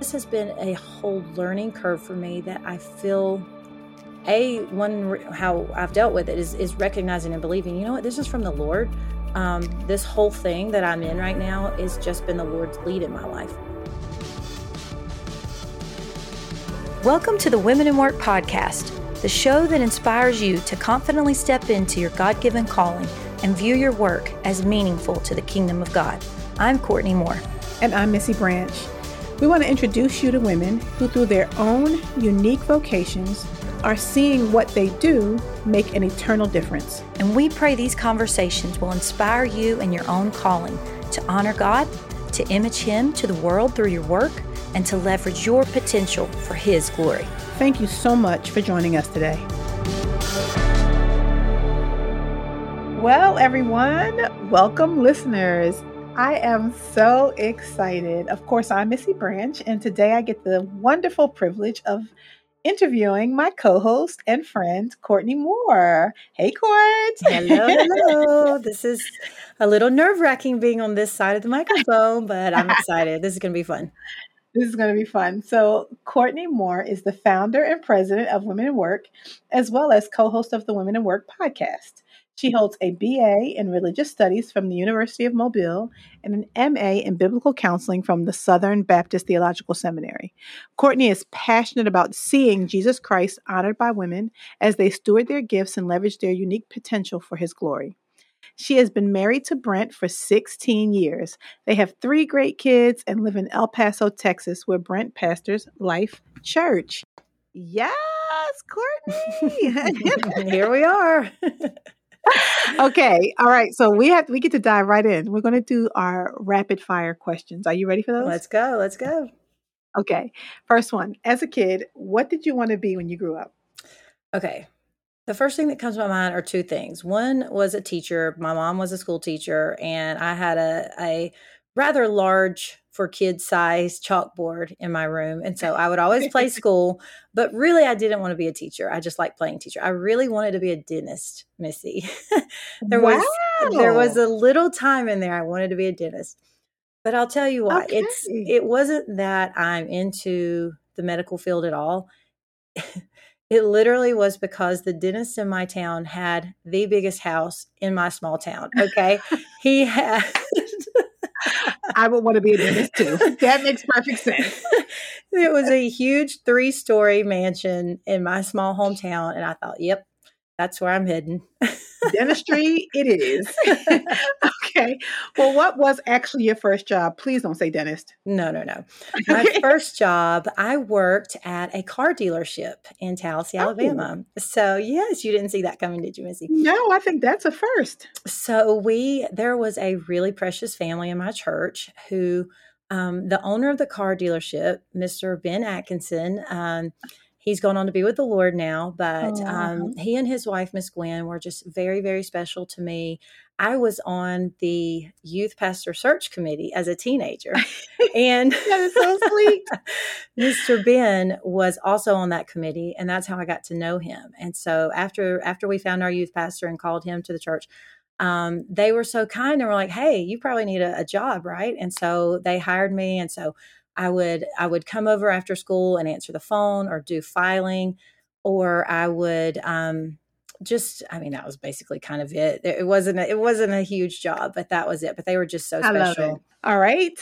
This has been a whole learning curve for me that I feel a one how I've dealt with it is is recognizing and believing. You know what? This is from the Lord. Um, this whole thing that I'm in right now has just been the Lord's lead in my life. Welcome to the Women in Work podcast, the show that inspires you to confidently step into your God given calling and view your work as meaningful to the kingdom of God. I'm Courtney Moore. And I'm Missy Branch. We want to introduce you to women who, through their own unique vocations, are seeing what they do make an eternal difference. And we pray these conversations will inspire you in your own calling to honor God, to image Him to the world through your work, and to leverage your potential for His glory. Thank you so much for joining us today. Well, everyone, welcome, listeners. I am so excited. Of course, I'm Missy Branch, and today I get the wonderful privilege of interviewing my co-host and friend Courtney Moore. Hey, Court. Hello, hello. this is a little nerve-wracking being on this side of the microphone, but I'm excited. This is going to be fun. This is going to be fun. So, Courtney Moore is the founder and president of Women in Work, as well as co-host of the Women in Work podcast. She holds a BA in Religious Studies from the University of Mobile and an MA in Biblical Counseling from the Southern Baptist Theological Seminary. Courtney is passionate about seeing Jesus Christ honored by women as they steward their gifts and leverage their unique potential for his glory. She has been married to Brent for 16 years. They have three great kids and live in El Paso, Texas, where Brent pastors Life Church. Yes, Courtney. Here we are. okay. All right. So we have we get to dive right in. We're going to do our rapid fire questions. Are you ready for those? Let's go. Let's go. Okay. First one. As a kid, what did you want to be when you grew up? Okay. The first thing that comes to my mind are two things. One was a teacher. My mom was a school teacher, and I had a, a rather large for kid size chalkboard in my room. And so I would always play school, but really I didn't want to be a teacher. I just like playing teacher. I really wanted to be a dentist, Missy. there wow. was there was a little time in there I wanted to be a dentist. But I'll tell you what, okay. it's it wasn't that I'm into the medical field at all. It literally was because the dentist in my town had the biggest house in my small town. Okay. he had I would want to be a dentist too. That makes perfect sense. it was a huge three story mansion in my small hometown. And I thought, yep, that's where I'm heading. Dentistry, it is. okay. Well, what was actually your first job? Please don't say dentist. No, no, no. My first job, I worked at a car dealership in Tallassee, oh. Alabama. So, yes, you didn't see that coming, did you, Missy? No, I think that's a first. So, we, there was a really precious family in my church who, um, the owner of the car dealership, Mr. Ben Atkinson, um, he's gone on to be with the Lord now, but oh, um, he and his wife, Miss Gwen, were just very, very special to me. I was on the youth pastor search committee as a teenager. And that is so sweet. Mr. Ben was also on that committee, and that's how I got to know him. And so after after we found our youth pastor and called him to the church, um, they were so kind and were like, "Hey, you probably need a, a job, right?" And so they hired me, and so I would I would come over after school and answer the phone or do filing, or I would um, just I mean that was basically kind of it. It wasn't a, it wasn't a huge job, but that was it. But they were just so special. All right,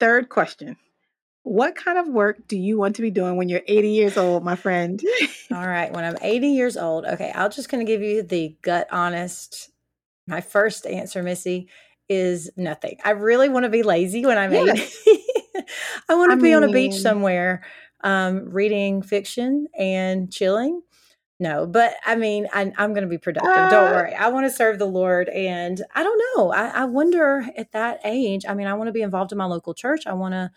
third question. What kind of work do you want to be doing when you're 80 years old, my friend? All right, when I'm 80 years old, okay, I'll just kind of give you the gut honest. My first answer, Missy, is nothing. I really want to be lazy when I'm yes. 80. I want to be mean, on a beach somewhere, um, reading fiction and chilling. No, but I mean, I, am going to be productive. Uh, don't worry. I want to serve the Lord. And I don't know. I, I wonder at that age, I mean, I want to be involved in my local church. I want to,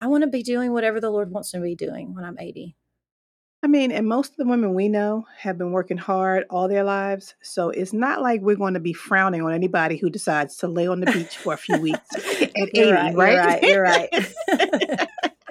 I want to be doing whatever the Lord wants me to be doing when I'm 80. I mean, and most of the women we know have been working hard all their lives. So it's not like we're going to be frowning on anybody who decides to lay on the beach for a few weeks at 80, right, right? You're right. You're right.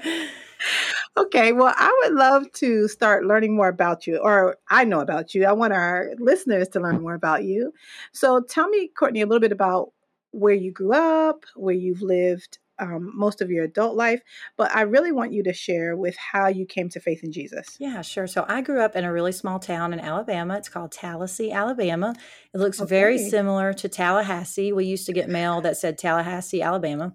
okay. Well, I would love to start learning more about you, or I know about you. I want our listeners to learn more about you. So tell me, Courtney, a little bit about where you grew up, where you've lived um, most of your adult life, but I really want you to share with how you came to faith in Jesus. Yeah, sure. So I grew up in a really small town in Alabama. It's called Tallassee, Alabama. It looks okay. very similar to Tallahassee. We used to get mail that said Tallahassee, Alabama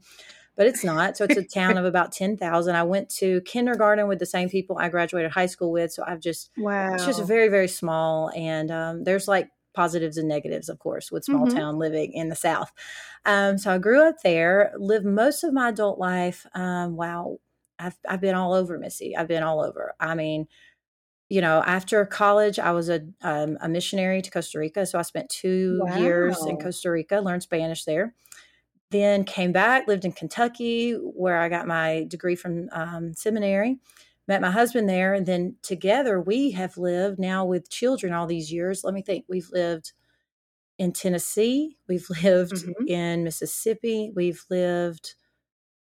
but it's not. So it's a town of about 10,000. I went to kindergarten with the same people I graduated high school with. So I've just, wow. It's just very, very small. And um, there's like positives and negatives, of course, with small mm-hmm. town living in the South. Um, so I grew up there, lived most of my adult life. Um, wow. I've, I've been all over, Missy. I've been all over. I mean, you know, after college, I was a, um, a missionary to Costa Rica. So I spent two wow. years in Costa Rica, learned Spanish there then came back, lived in Kentucky, where I got my degree from um, seminary. Met my husband there, and then together we have lived now with children all these years. Let me think. We've lived in Tennessee, we've lived mm-hmm. in Mississippi, we've lived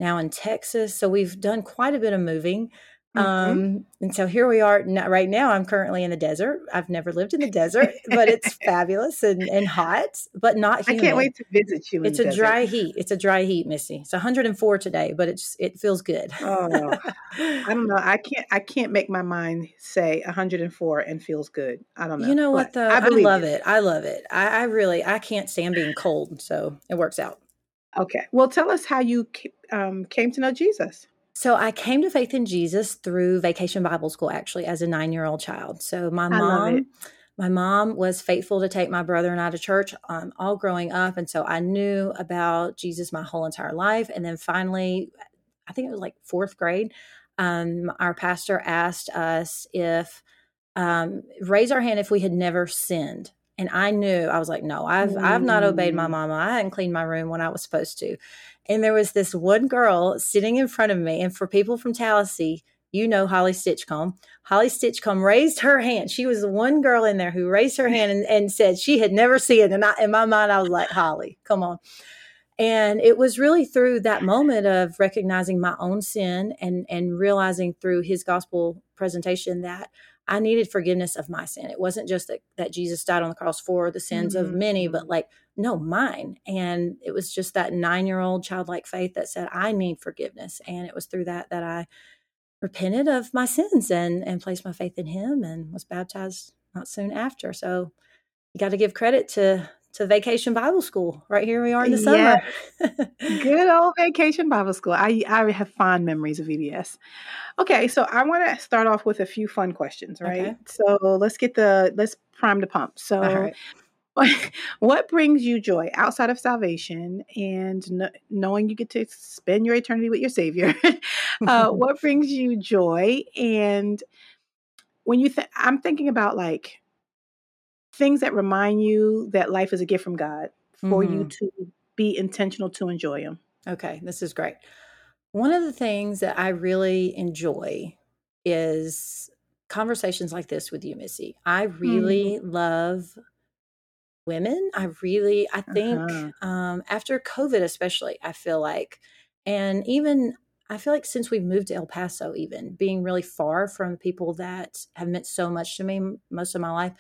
now in Texas. So we've done quite a bit of moving. Mm-hmm. Um, and so here we are right now. I'm currently in the desert. I've never lived in the desert, but it's fabulous and, and hot, but not humid. I can't wait to visit you. It's a desert. dry heat. It's a dry heat, Missy. It's 104 today, but it's it feels good. oh I don't know. I can't. I can't make my mind say 104 and feels good. I don't know. You know what though? I, I love you. it. I love it. I, I really I can't stand being cold, so it works out. Okay. Well, tell us how you um, came to know Jesus. So I came to faith in Jesus through Vacation Bible School actually as a 9-year-old child. So my mom my mom was faithful to take my brother and I to church um, all growing up and so I knew about Jesus my whole entire life and then finally I think it was like 4th grade um, our pastor asked us if um, raise our hand if we had never sinned and I knew I was like, no, I've. I've not obeyed my mm. mama. I hadn't cleaned my room when I was supposed to. And there was this one girl sitting in front of me. And for people from Tallassee, you know Holly Stitchcomb. Holly Stitchcomb raised her hand. She was the one girl in there who raised her hand and, and said she had never seen it. And I, in my mind, I was like, Holly, come on. And it was really through that moment of recognizing my own sin and and realizing through his gospel presentation that I needed forgiveness of my sin. It wasn't just that, that Jesus died on the cross for the sins mm-hmm. of many, but mm-hmm. like, no, mine. And it was just that nine year old childlike faith that said, I need forgiveness. And it was through that that I repented of my sins and, and placed my faith in him and was baptized not soon after. So you got to give credit to to Vacation Bible School. Right here we are in the summer. Good old Vacation Bible School. I I have fond memories of VBS. Okay, so I want to start off with a few fun questions, right? Okay. So let's get the let's prime the pump. So right. what brings you joy outside of salvation and kn- knowing you get to spend your eternity with your savior uh, what brings you joy and when you think i'm thinking about like things that remind you that life is a gift from God for mm-hmm. you to be intentional to enjoy them. Okay, this is great. One of the things that I really enjoy is conversations like this with you, Missy. I really mm-hmm. love women. I really, I think uh-huh. um, after COVID, especially, I feel like, and even I feel like since we've moved to El Paso, even being really far from people that have meant so much to me most of my life,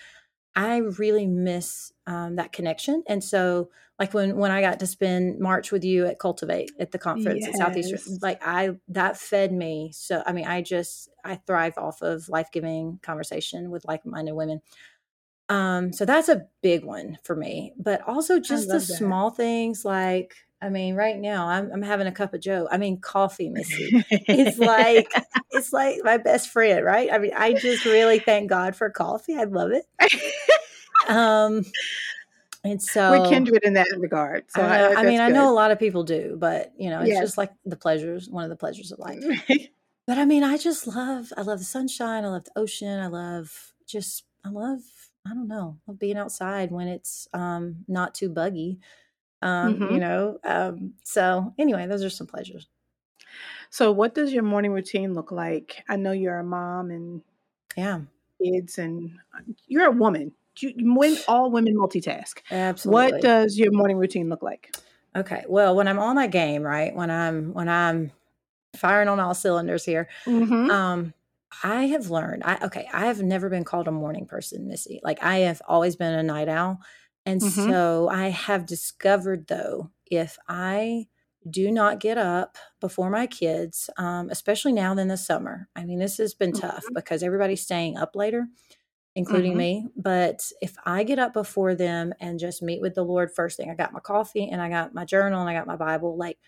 I really miss um, that connection. And so, like when when I got to spend March with you at Cultivate at the conference yes. at Southeastern, like I that fed me. So I mean, I just I thrive off of life giving conversation with like minded women. Um, so that's a big one for me. But also just the that. small things like I mean, right now I'm, I'm having a cup of Joe. I mean, coffee, Missy. it's like it's like my best friend, right? I mean, I just really thank God for coffee. I love it. um, and so we're kindred in that regard. So I, I, I mean, good. I know a lot of people do, but you know, it's yes. just like the pleasures, one of the pleasures of life. but I mean, I just love, I love the sunshine. I love the ocean. I love just, I love, I don't know, love being outside when it's um, not too buggy um, mm-hmm. you know. Um, so anyway, those are some pleasures. So, what does your morning routine look like? I know you're a mom and yeah, kids, and uh, you're a woman. You, when all women multitask, absolutely. What does your morning routine look like? Okay, well, when I'm on my game, right, when I'm when I'm firing on all cylinders here, mm-hmm. um, I have learned. I okay, I have never been called a morning person, Missy. Like I have always been a night owl. And mm-hmm. so I have discovered though, if I do not get up before my kids, um, especially now in the summer. I mean, this has been tough Mhm. because everybody's staying up later, including Mhm. me. But if I get up before them and just meet with the Lord first thing, I got my coffee and I got my journal and I got my Bible, like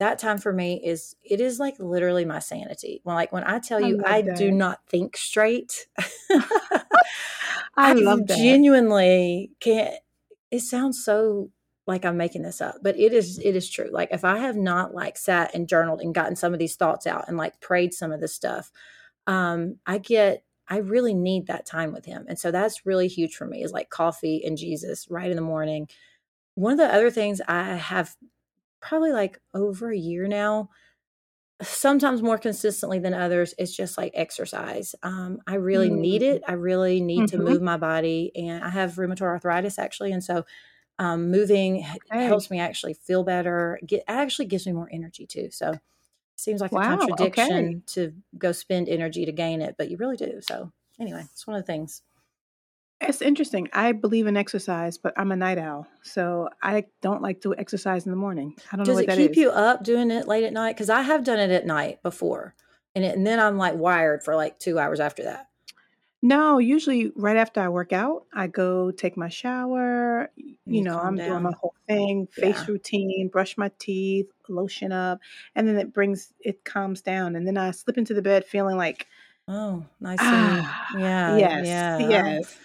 that time for me is it is like literally my sanity. When like when I tell I you I do not think straight, I love that. genuinely can't it sounds so like I'm making this up, but it is it is true. Like if I have not like sat and journaled and gotten some of these thoughts out and like prayed some of this stuff, um, I get I really need that time with him. And so that's really huge for me is like coffee and Jesus right in the morning. One of the other things I have probably like over a year now, sometimes more consistently than others, is just like exercise. Um, I really need Mm. it. I really need to Mhm. move my body. And I have rheumatoid arthritis actually. And so um, moving Okay. helps me actually feel better. Get actually gives me more energy too. So seems like a Wow. Okay. contradiction to go spend energy to gain it, but you really do. So anyway, it's one of the things. It's interesting. I believe in exercise, but I'm a night owl, so I don't like to exercise in the morning. I don't know Does it keep you up doing it late at night? Because I have done it at night before, and, it, and then I'm like wired for like two hours after that. No, usually right after I work out, I go take my shower. You you know, I'm doing my whole thing, face Yeah. routine, brush my teeth, lotion up, and then it brings it calms down, and then I slip into the bed feeling like Oh, nice ah, yeah, yes, yeah. yes.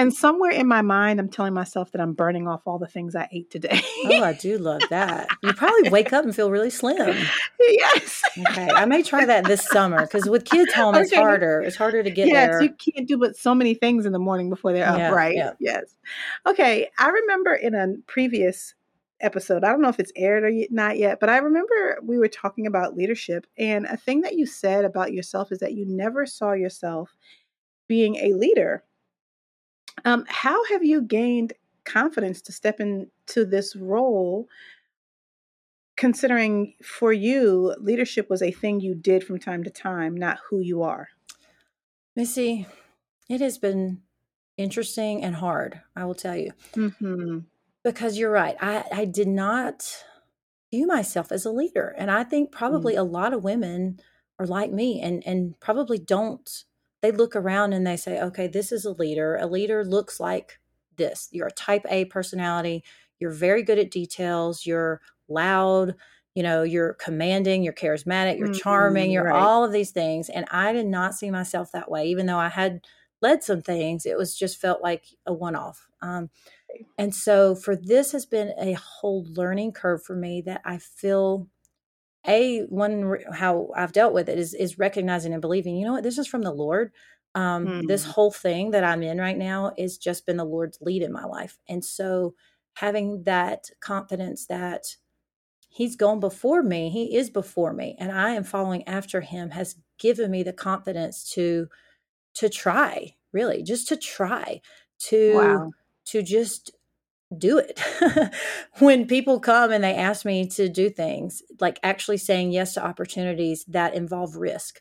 And somewhere in my mind, I'm telling myself that I'm burning off all the things I ate today. Oh, I do love that. You probably wake up and feel really slim. yes. Okay, I may try that this summer because with kids home, it's harder. It's harder to get there. Yes, there. you can't do but so many things in the morning before they're up, right? yeah. Yes. Okay. I remember in a previous episode, I don't know if it's aired or not yet, but I remember we were talking about leadership. And a thing that you said about yourself is that you never saw yourself being a leader. Um, how have you gained confidence to step into this role? Considering for you, leadership was a thing you did from time to time, not who you are. Missy, it has been interesting and hard. I will tell you hmm because you're right. I I did not view myself as a leader, and I think probably a lot of women are like me, and and probably don't. They look around and they say, "Okay, this is a leader. A leader looks like this. You're a Type A personality. You're very good at details. You're loud." You know, you're commanding, you're charismatic, you're charming, Mm, you're right. all of these things. And I did not see myself that way, even though I had led some things. It was just felt like a one off. Um, and so for this has been a whole learning curve for me that I feel a one how I've dealt with it is is recognizing and believing, you know what, this is from the Lord. Um, this Mm. whole thing that I'm in right now is just been the Lord's lead in my life. And so having that confidence that he's gone before me, he is before me, and I am following after him has given me the confidence to to try, really, just to try to Wow. to just do it. when people come and they ask me to do things, like actually saying yes to opportunities that involve risk,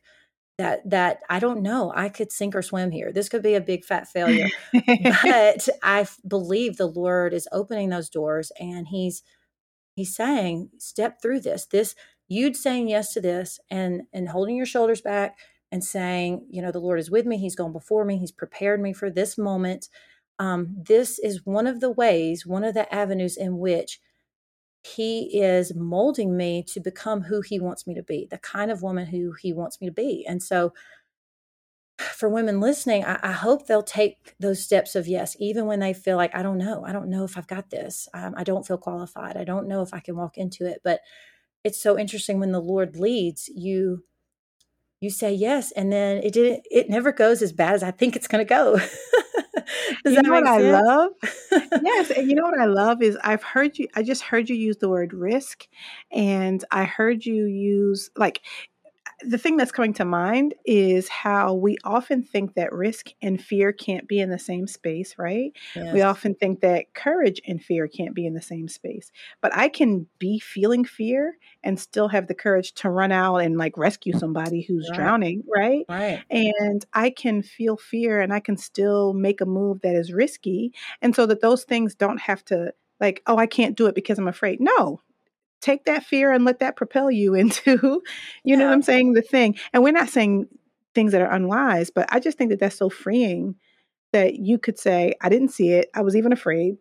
that that I don't know, I could sink or swim here. This could be a big fat failure, but I believe the Lord is opening those doors and he's he's saying step through this. This you'd saying yes to this and and holding your shoulders back and saying, you know, the Lord is with me. He's gone before me. He's prepared me for this moment. Um, this is one of the ways, one of the avenues in which he is molding me to become who he wants me to be, the kind of woman who he wants me to be. And so, for women listening, I, I hope they'll take those steps of yes, even when they feel like, I don't know, I don't know if I've got this. Um, I don't feel qualified. I don't know if I can walk into it. But it's so interesting when the Lord leads you you say yes and then it didn't it never goes as bad as i think it's going to go does you that know what make I sense love? Yes, and you know what I love is I've heard you I just heard you use the word risk and I heard you use like the thing that's coming to mind is how we often think that risk and fear can't be in the same space, right? yes We often think that courage and fear can't be in the same space. But I can be feeling fear and still have the courage to run out and like rescue somebody who's right drowning, right? right And I can feel fear and I can still make a move that is risky. And so that those things don't have to, like, oh, I can't do it because I'm afraid. No, take that fear and let that propel you into, you yeah. know what I'm saying, the thing. And we're not saying things that are unwise, but I just think that that's so freeing that you could say, I didn't see it. I was even afraid,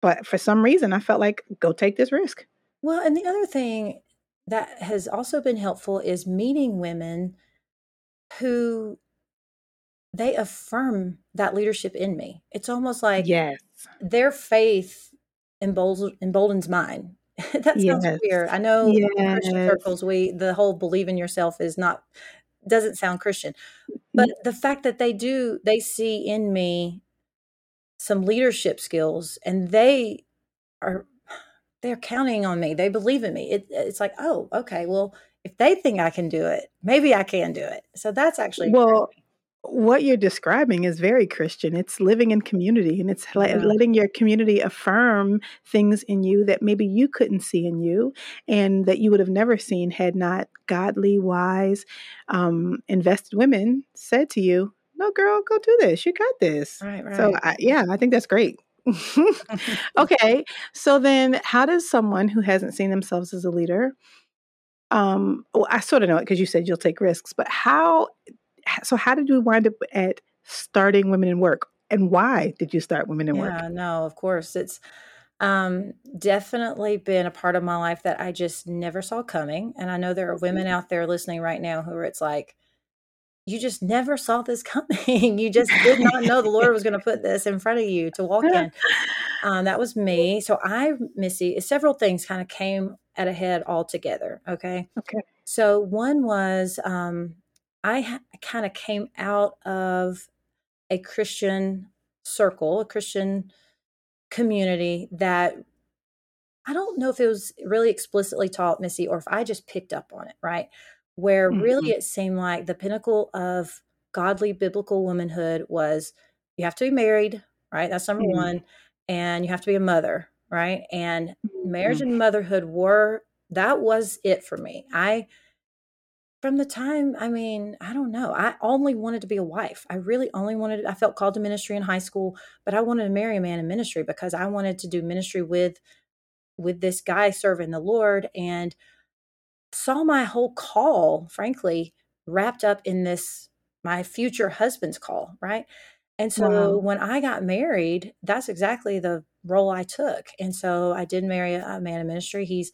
but for some reason I felt like go take this risk. Well, and the other thing that has also been helpful is meeting women who they affirm that leadership in me. It's almost like yes. their faith emboldens, emboldens mine. that sounds yes. weird. I know yes. in Christian circles, we the whole believe in yourself is not doesn't sound Christian, but mm-hmm. the fact that they do, they see in me some leadership skills, and they are they're counting on me. They believe in me. It, it's like, oh, okay, well, if they think I can do it, maybe I can do it. So that's actually well what you're describing is very Christian. It's living in community and it's yeah. letting your community affirm things in you that maybe you couldn't see in you and that you would have never seen had not godly, wise, um, invested women said to you, No, girl, go do this. You got this. Right, right. So, I, yeah, I think that's great. okay. So then, how does someone who hasn't seen themselves as a leader, um, well, I sort of know it because you said you'll take risks, but how so how did you wind up at starting Women in Work? And why did you start Women in yeah, Work? Yeah, no, of course. It's um, definitely been a part of my life that I just never saw coming. And I know there are women out there listening right now who are it's like, you just never saw this coming. you just did not know the Lord was going to put this in front of you to walk in. Um, that was me. So I, Missy, several things kind of came at a head all together. Okay. Okay. So one was um, I ha- kind of came out of a Christian circle, a Christian community that I don't know if it was really explicitly taught, Missy, or if I just picked up on it, right? Where mm-hmm. really it seemed like the pinnacle of godly biblical womanhood was you have to be married, right? That's number mm-hmm. one. And you have to be a mother, right? And mm-hmm. marriage and motherhood were, that was it for me. I, from the time i mean i don't know i only wanted to be a wife. I really only wanted i felt called to ministry in high school but i wanted to marry a man in ministry because i wanted to do ministry with with this guy serving the lord and saw my whole call frankly wrapped up in this my future husband's call right? And so wow. when i got married that's exactly the role i took. And so i did marry a man in ministry. He's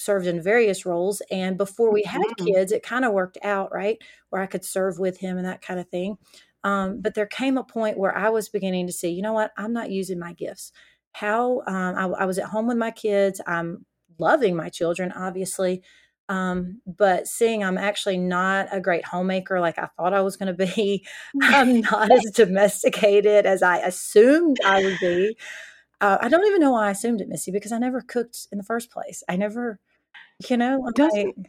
served in various roles. And before we had mm-hmm. kids, it kind of worked out, right? Where I could serve with him and that kind of thing. Um, but there came a point where I was beginning to see, you know what, I'm not using my gifts. How um, I, I, was at home with my kids. I'm loving my children, obviously. Um, but seeing I'm actually not a great homemaker like I thought I was going to be, I'm not as domesticated as I assumed I would be. Uh, I don't even know why I assumed it, Missy, because I never cooked in the first place. I never you know,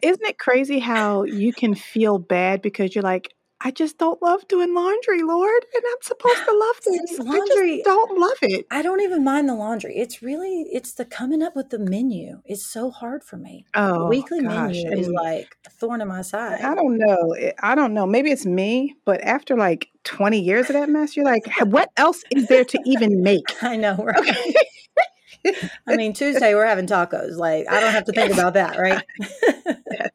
isn't it crazy how you can feel bad because you're like, I just don't love doing laundry, Lord, and I'm supposed to love this. laundry, I don't love it. I don't even mind the laundry. It's really it's the coming up with the menu. It's so hard for me. Oh, the weekly gosh. menu is like a thorn in my side. I don't know. Eh, I don't know. Maybe it's me, but after like 20 years of that mess, you're like, what else is there to even make? I know, right? Okay. I mean, Tuesday we're having tacos. Like, I don't have to think about that, right?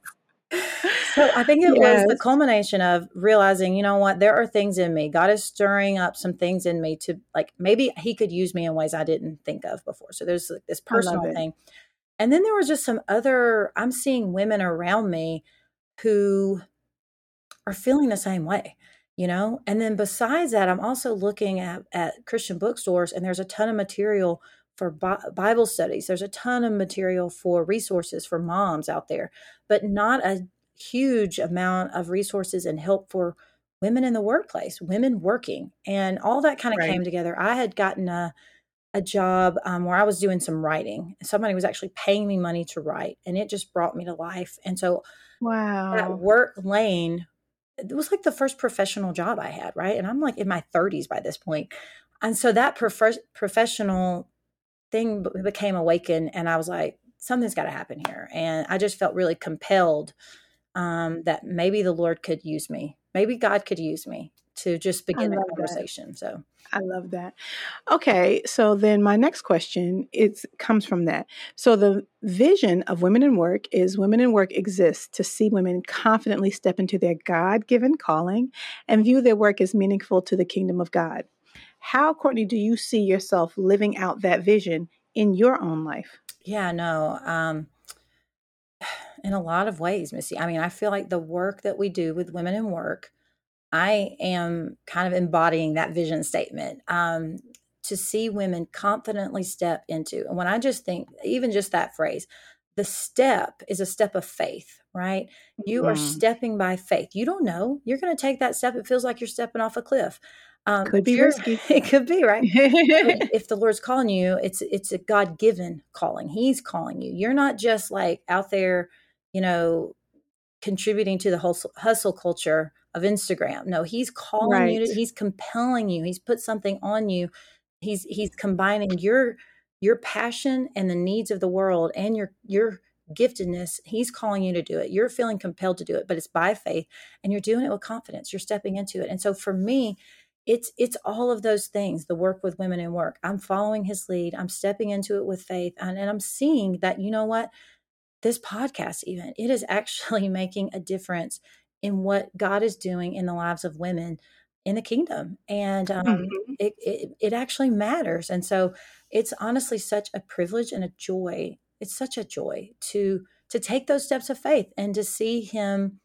so I think it yes. was the culmination of realizing, you know what, there are things in me. God is stirring up some things in me to like maybe He could use me in ways I didn't think of before. So there's like this personal thing. And then there was just some other, I'm seeing women around me who are feeling the same way you know and then besides that i'm also looking at at christian bookstores and there's a ton of material for Bible studies. There's a ton of material for resources for moms out there, but not a huge amount of resources and help for women in the workplace, women working. And all that kind of right. came together. I had gotten a a job um, where I was doing some writing. Somebody was actually paying me money to write, and it just brought me to life. And so, wow, that work lane, it was like the first professional job I had, right? And I'm like in my 30s by this point. And so that prof- professional thing became awakened and I was like, something's got to happen here. And I just felt really compelled um, that maybe the Lord could use me. Maybe God could use me to just begin a conversation. That. So I love that. Okay, so then my next question it comes from that. So the vision of women in work is women in work exists to see women confidently step into their God-given calling and view their work as meaningful to the kingdom of God. How, Courtney, do you see yourself living out that vision in your own life? Yeah, no. Um, in a lot of ways, Missy. I mean, I feel like the work that we do with women in work I am kind of embodying that vision statement um, to see women confidently step into. And when I just think, even just that phrase, the step is a step of faith, right? You are stepping by faith. You don't know. You're going to take that step. It feels like you're stepping off a cliff. Um, could be risky. It could be right. if the Lord's calling you, it's it's a God given calling. He's calling you. You're not just like out there, you know, contributing to the hustle, hustle culture of Instagram. No, he's calling right. you. To, he's compelling you. He's put something on you. He's he's combining your your passion and the needs of the world and your your giftedness. He's calling you to do it. You're feeling compelled to do it, but it's by faith and you're doing it with confidence. You're stepping into it. And so for me, it's it's all of those things the work with women in work. I'm following his lead. I'm stepping into it with faith and, and i'm seeing that you know what? This podcast even it is actually making a difference in what God is doing in the lives of women in the kingdom and um, mm-hmm. it, it, it actually matters. And so it's honestly such a privilege and a joy it's such a joy to to take those steps of faith and to see him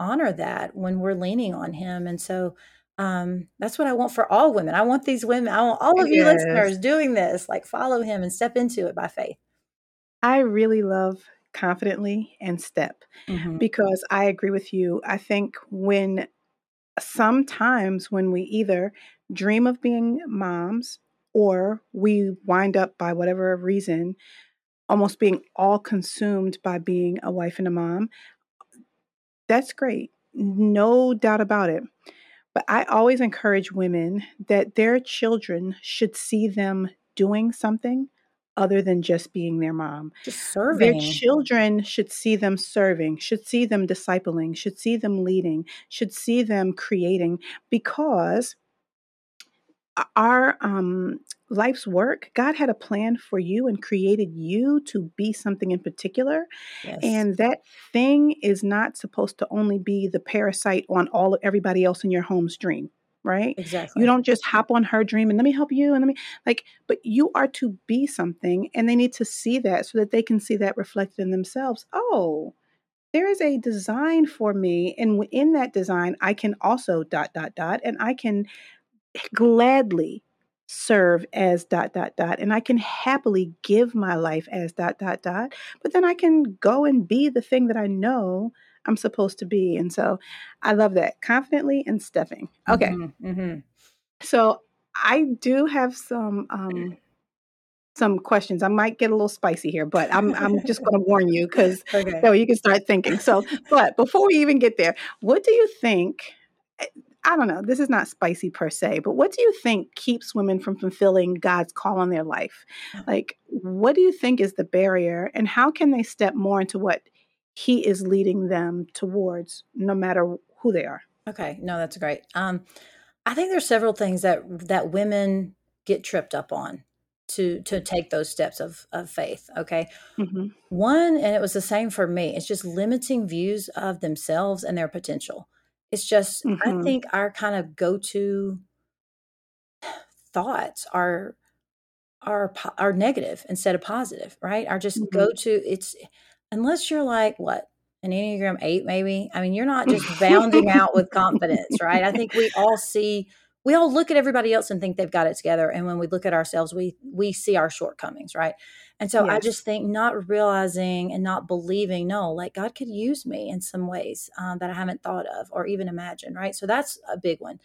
honor that when we're leaning on him. And so um, that's what i want for all women i want these women i want all of you yes. listeners doing this like follow him and step into it by faith i really love confidently and step mm-hmm. because I agree with you. I think when sometimes when we either dream of being moms or we wind up by whatever reason almost being all consumed by being a wife and a mom, that's great. No doubt about it. But I always encourage women that their children should see them doing something other than just being their mom. Just serving. Their children should see them serving, should see them discipling, should see them leading, should see them creating because our um, life's work, God had a plan for you and created you to be something in particular. Yes. And that thing is not supposed to only be the parasite on all of everybody else in your home's dream right? Exactly. You don't just hop on her dream and let me help you and let me like, but you are to be something and they need to see that so that they can see that reflected in themselves. Oh, there is a design for me. And in that design, I can also dot, dot, dot, and I can gladly serve as dot dot dot and i can happily give my life as dot dot dot but then i can go and be the thing that i know I'm supposed to be. And so I love that confidently and stepping. Okay. Mm-hmm, mm-hmm. So I do have some um, some questions. I might get a little spicy here, but I'm I'm just going to warn you because okay. so you can start thinking. So, but before we even get there, what do you think? I don't know. This is not spicy per se, but what do you think keeps women from fulfilling God's call on their life? Like, what do you think is the barrier, and how can they step more into what he is leading them towards no matter who they are okay no that's great um i think there's several things that that women get tripped up on to to take those steps of of faith okay mm-hmm. one and it was the same for me it's just limiting views of themselves and their potential it's just mm-hmm. i think our kind of go-to thoughts are are are negative instead of positive right Are just mm-hmm. go-to it's unless you're like what an enneagram 8 maybe i mean you're not just bounding out with confidence right i think we all see we all look at everybody else and think they've got it together. And when we look at ourselves we we see our shortcomings right? And so yes. i just think not realizing and not believing no like god could use me in some ways um, that i haven't thought of or even imagined right? So that's a big one.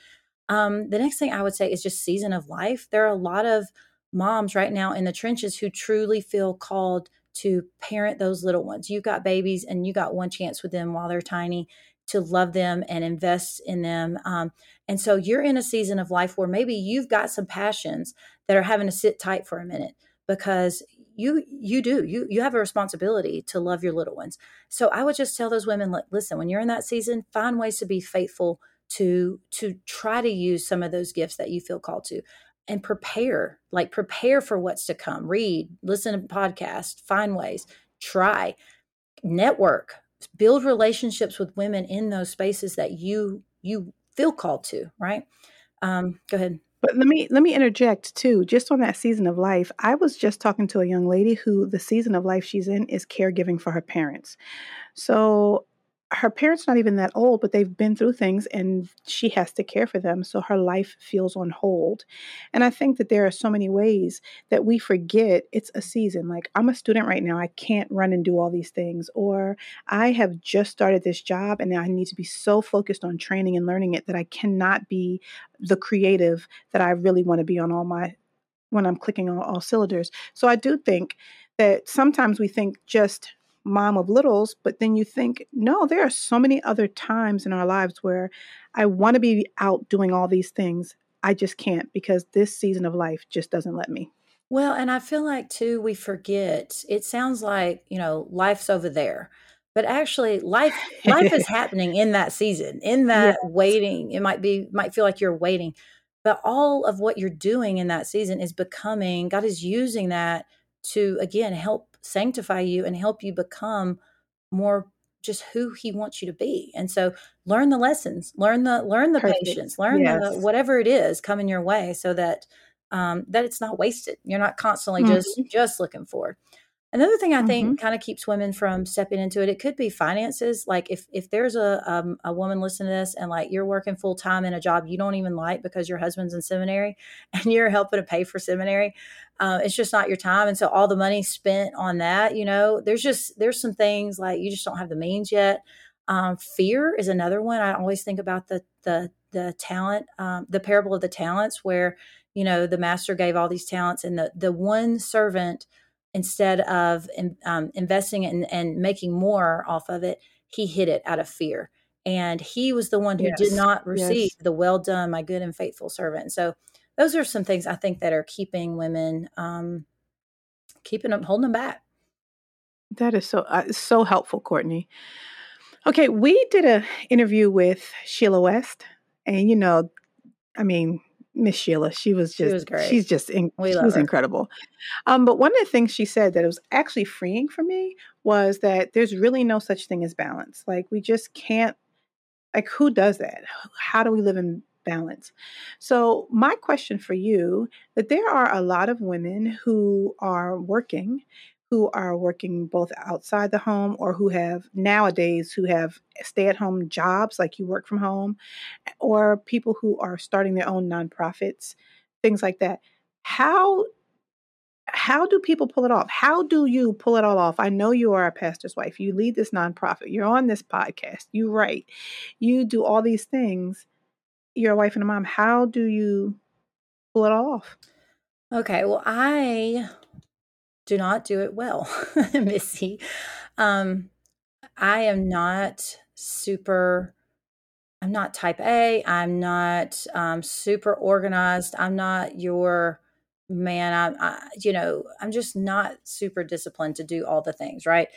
Um, the next thing i would say is just season of life. There are a lot of moms right now in the trenches who truly feel called to parent those little ones. You've got babies and you got one chance with them while they're tiny to love them and invest in them. Um, and so you're in a season of life where maybe you've got some passions that are having to sit tight for a minute because you you do you you have a responsibility to love your little ones so i would just tell those women like, listen when you're in that season find ways to be faithful to to try to use some of those gifts that you feel called to and prepare like prepare for what's to come read listen to podcasts find ways try network build relationships with women in those spaces that you you feel called to right um go ahead but let me let me interject too, just on that season of life. I was just talking to a young lady who the season of life she's in is caregiving for her parents. So her parents not even that old, but they've been through things and she has to care for them. So her life feels on hold. And I think that there are so many ways that we forget it's a season. Like I'm a student right now, I can't run and do all these things. Or I have just started this job and I need to be so focused on training and learning it that I cannot be the creative that I really want to be on all my when I'm clicking on all cylinders. So I do think that sometimes we think just mom of littles, but then you think, no, there are so many other times in our lives where I want to be out doing all these things. I just can't because this season of life just doesn't let me. Well, and I feel like too, we forget. It sounds like, you know, life's over there. But actually life life is happening in that season, in that yes. waiting. It might be might feel like you're waiting. But all of what you're doing in that season is becoming, God is using that to again help sanctify you and help you become more just who he wants you to be. And so learn the lessons, learn the learn the Perfect. patience, learn yes. the whatever it is coming your way so that um that it's not wasted. You're not constantly mm-hmm. just just looking for. Another thing I think mm-hmm. kind of keeps women from stepping into it, it could be finances. Like if if there's a um, a woman listening to this and like you're working full time in a job you don't even like because your husband's in seminary and you're helping to pay for seminary, uh, it's just not your time, and so all the money spent on that, you know, there's just there's some things like you just don't have the means yet. Um, fear is another one. I always think about the the the talent, um, the parable of the talents, where you know the master gave all these talents, and the the one servant instead of um, investing and, and making more off of it, he hid it out of fear. And he was the one who yes. did not receive yes. the well done, my good and faithful servant. So those are some things I think that are keeping women, um, keeping them, holding them back. That is so uh, so helpful, Courtney. Okay, we did a interview with Sheila West, and you know, I mean, Miss Sheila. She was just, she was great. she's just, in, she was her. incredible. Um, but one of the things she said that it was actually freeing for me was that there's really no such thing as balance. Like we just can't, like who does that? How do we live in balance? So my question for you, that there are a lot of women who are working who are working both outside the home or who have nowadays who have stay-at-home jobs like you work from home or people who are starting their own nonprofits things like that. How how do people pull it off? How do you pull it all off? I know you are a pastor's wife. You lead this nonprofit. You're on this podcast. You write. You do all these things. You're a wife and a mom. How do you pull it all off? Okay well i do not do it well, Missy. Um, I am not super. I'm not type A. I'm not um, super organized. I'm not your man. I'm, I, you know, I'm just not super disciplined to do all the things, right?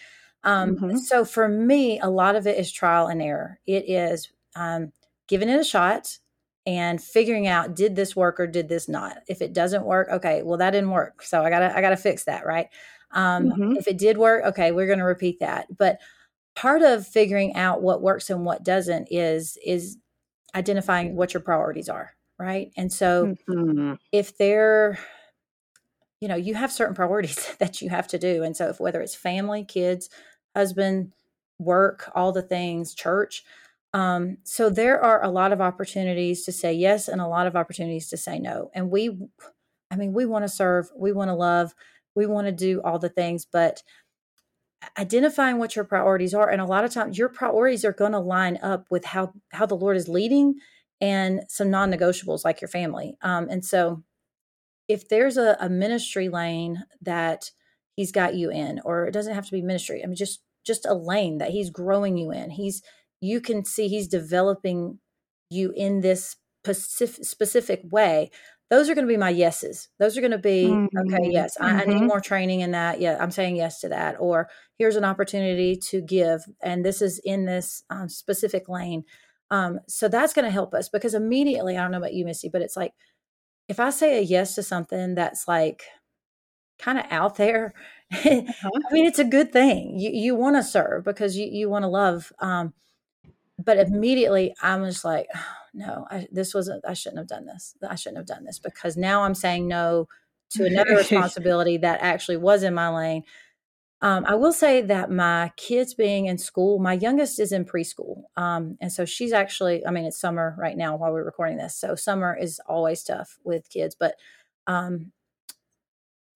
Um, mm-hmm. So for me, a lot of it is trial and error. It is um, giving it a shot, and figuring out did this work or did this not if it doesn't work okay well that didn't work so i gotta i gotta fix that right um, mm-hmm. if it did work okay we're gonna repeat that but part of figuring out what works and what doesn't is is identifying what your priorities are right and so mm-hmm. if they're you know you have certain priorities that you have to do and so if whether it's family kids husband work all the things church um, so there are a lot of opportunities to say yes and a lot of opportunities to say no. And we, I mean, we want to serve, we want to love, we want to do all the things, but identifying what your priorities are and a lot of times your priorities are going to line up with how how the lord is leading and some non-negotiables like your family um, and so if there's a, a ministry lane that he's got you in or it doesn't have to be ministry i mean just just a lane that he's growing you in he's you can see he's developing you in this specific, specific way those are going to be my yeses those are going to be mm-hmm. okay yes I, mm-hmm. I, need mm-hmm. more training in that yeah i'm saying yes to that or here's an opportunity to give and this is in this um, specific lane Um, so that's going to help us because immediately, I don't know about you, Missy, but it's like if I say a yes to something that's like kind of out there, uh-huh. I mean, it's a good thing. You you want to serve because you you want to love. Um, but immediately, I'm just like, oh, no, I, this wasn't. I shouldn't have done this. I shouldn't have done this because now I'm saying no to another responsibility that actually was in my lane. Um, I will say that my kids being in school, my youngest is in preschool. Um, and so she's actually, I mean, it's summer right now while we're recording this. So summer is always tough with kids, but um,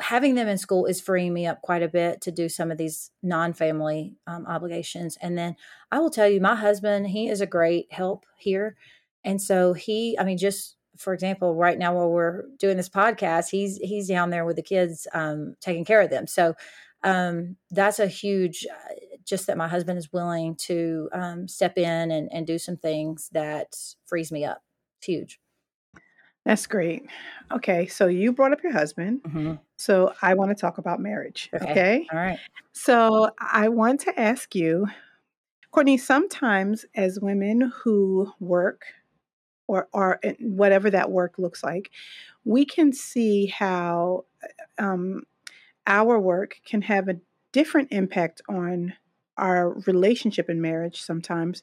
having them in school is freeing me up quite a bit to do some of these non-family um, obligations. And then i will tell you my husband he is a great help here. And so he i mean just for example right now while we're doing this podcast he's he's down there with the kids um, taking care of them. So um, that's a huge uh, just that my husband is willing to um, step in and, and do some things that frees me up. It's huge that's great. Okay, so you brought up your husband. Mm-hmm. So I want to talk about marriage. Okay. okay. All right. So I want to ask you, Courtney, sometimes as women who work or are whatever that work looks like, we can see how um, our work can have a different impact on our relationship in marriage sometimes.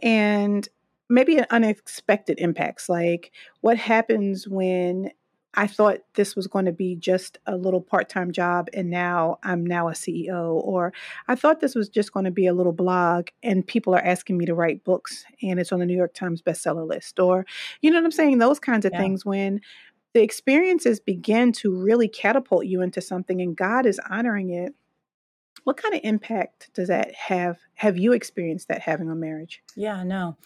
And maybe an unexpected impacts like what happens when I thought this was going to be just a little part-time job and now I'm now a CEO or I thought this was just going to be a little blog and people are asking me to write books and it's on the New York Times bestseller list or you know what I'm saying? Those kinds of yeah. things when the experiences begin to really catapult you into something and God is honoring it. What kind of impact does that have have you experienced that having on marriage? Yeah no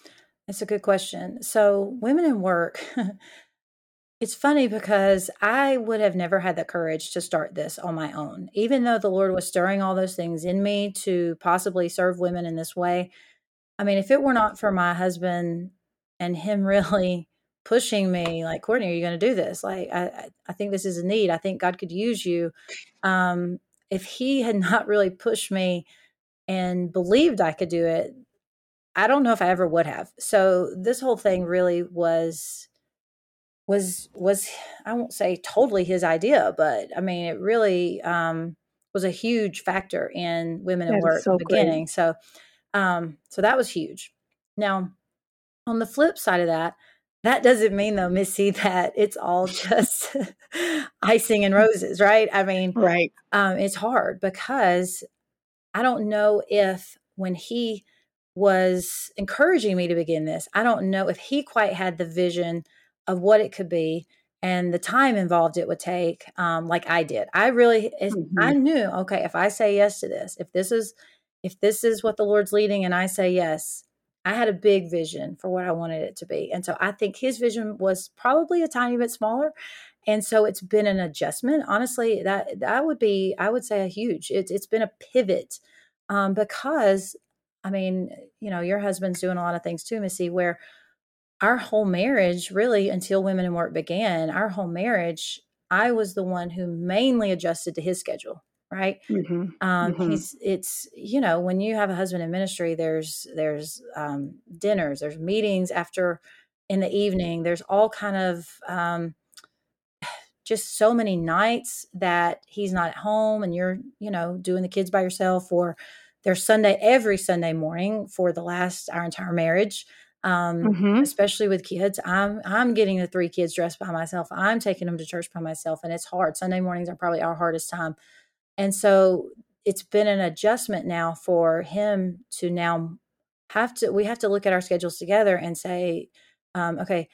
that's a good question. So, women in work, it's funny because I would have never had the courage to start this on my own. Even though the Lord was stirring all those things in me to possibly serve women in this way. I mean, if it were not for my husband and him really pushing me, like, Courtney, are you going to do this? Like, I, I think this is a need. I think God could use you. Um, if he had not really pushed me and believed I could do it, I don't know if I ever would have. So this whole thing really was was was I won't say totally his idea, but I mean it really um, was a huge factor in women in work so beginning. Great. So um, so that was huge. Now on the flip side of that, that doesn't mean though, Missy, that it's all just icing and roses, right? I mean, right. Um, it's hard because I don't know if when he was encouraging me to begin this. I don't know if he quite had the vision of what it could be and the time involved it would take um, like i did i really mm-hmm. i knew okay if i say yes to this if this is if this is what the lord's leading and i say yes i had a big vision for what i wanted it to be and so i think his vision was probably a tiny bit smaller and so it's been an adjustment honestly that that would be i would say a huge it's, it's been a pivot um, because I mean, you know, your husband's doing a lot of things too, Missy, where our whole marriage, really, until Women in Work began, our whole marriage, I was the one who mainly adjusted to his schedule. Right. Mm-hmm. Um, mm-hmm. He's, it's, you know, when you have a husband in ministry, there's, there's, um, dinners, there's meetings after in the evening, there's all kind of, um, just so many nights that he's not at home and you're, you know, doing the kids by yourself or, there's Sunday every Sunday morning for the last our entire marriage. Um, mm-hmm. especially with kids. I'm I'm getting the three kids dressed by myself. I'm taking them to church by myself, and it's hard. Sunday mornings are probably our hardest time, and so it's been an adjustment now for him to now have to. We have to look at our schedules together and say, um, okay.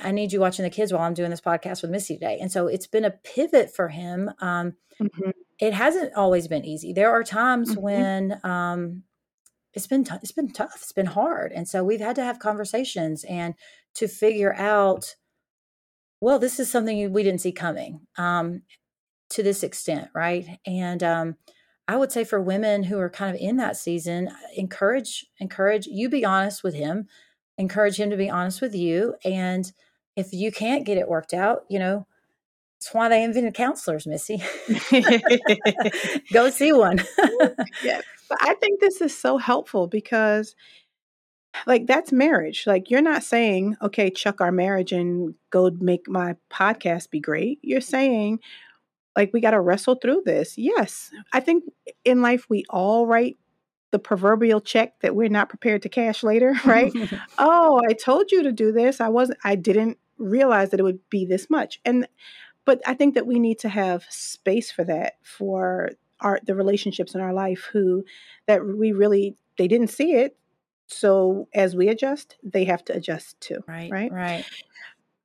I need you watching the kids while I'm doing this podcast with Missy today. And so it's been a pivot for him. Um, mm-hmm it hasn't always been easy. There are times mm-hmm. when um, it's been t- it's been tough. It's been hard, and so we've had to have conversations and to figure out. Well, this is something we didn't see coming um, to this extent, right? And um, I would say for women who are kind of in that season, encourage encourage you be honest with him, encourage him to be honest with you, and if you can't get it worked out, you know, that's why they invented counselors, Missy. Go see one. yeah. But I think this is so helpful because like that's marriage. Like you're not saying, okay, chuck our marriage and go make my podcast be great. You're saying, like, we got to wrestle through this. Yes. I think in life, we all write the proverbial check that we're not prepared to cash later, right? oh, I told you to do this. I wasn't, I didn't realize that it would be this much. And, but I think that we need to have space for that for our, the relationships in our life who, that we really, they didn't see it so as we adjust, they have to adjust too. Right. Right. Right.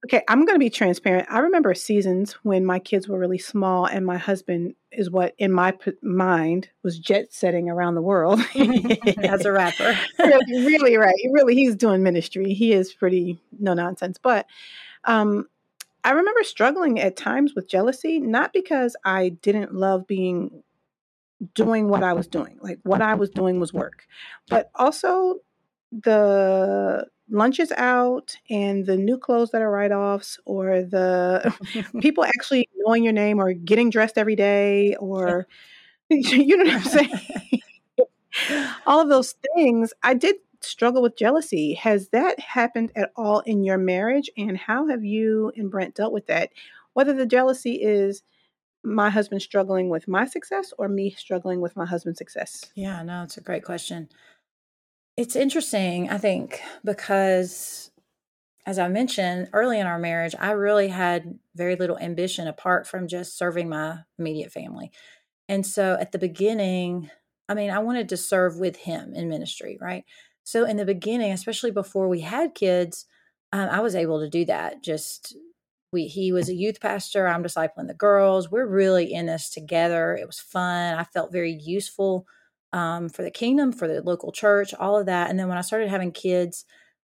Okay, I'm going to be transparent. I remember seasons when my kids were really small, and my husband is what, in my p- mind, was jet setting around the world as a rapper. really, really, right. Really, he's doing ministry. He is pretty no nonsense. But um, I remember struggling at times with jealousy, not because I didn't love being doing what I was doing. Like what I was doing was work, but also the lunches out and the new clothes that are write-offs or the people actually knowing your name or getting dressed every day or you know what I'm saying? all of those things, I did struggle with jealousy. Has that happened at all in your marriage? And how have you and Brent dealt with that? Whether the jealousy is my husband struggling with my success or me struggling with my husband's success? Yeah, no, it's a great question. It's interesting, I think, because as I mentioned early in our marriage, I really had very little ambition apart from just serving my immediate family. And so at the beginning, I mean, I wanted to serve with him in ministry, right? So in the beginning, especially before we had kids, um, I was able to do that. Just we, he was a youth pastor. I'm discipling the girls. We're really in this together. It was fun. I felt very useful um, for the kingdom, for the local church, all of that. And then when I started having kids,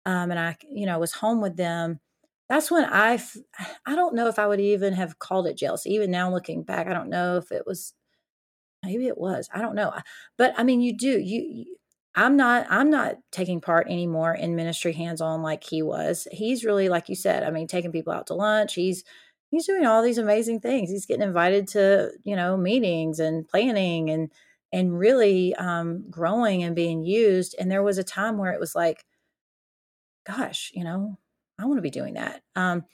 um, and I, you know, was home with them, that's when I, I don't know if I would even have called it jealousy. Even now, looking back, I don't know if it was, maybe it was. I don't know. But I mean, you do you, you I'm not I'm not taking part anymore in ministry hands on like he was. He's really like you said, I mean, taking people out to lunch. He's he's doing all these amazing things. He's getting invited to, you know, meetings and planning and and really um, growing and being used. And there was a time where it was like, gosh, you know, I want to be doing that. Um,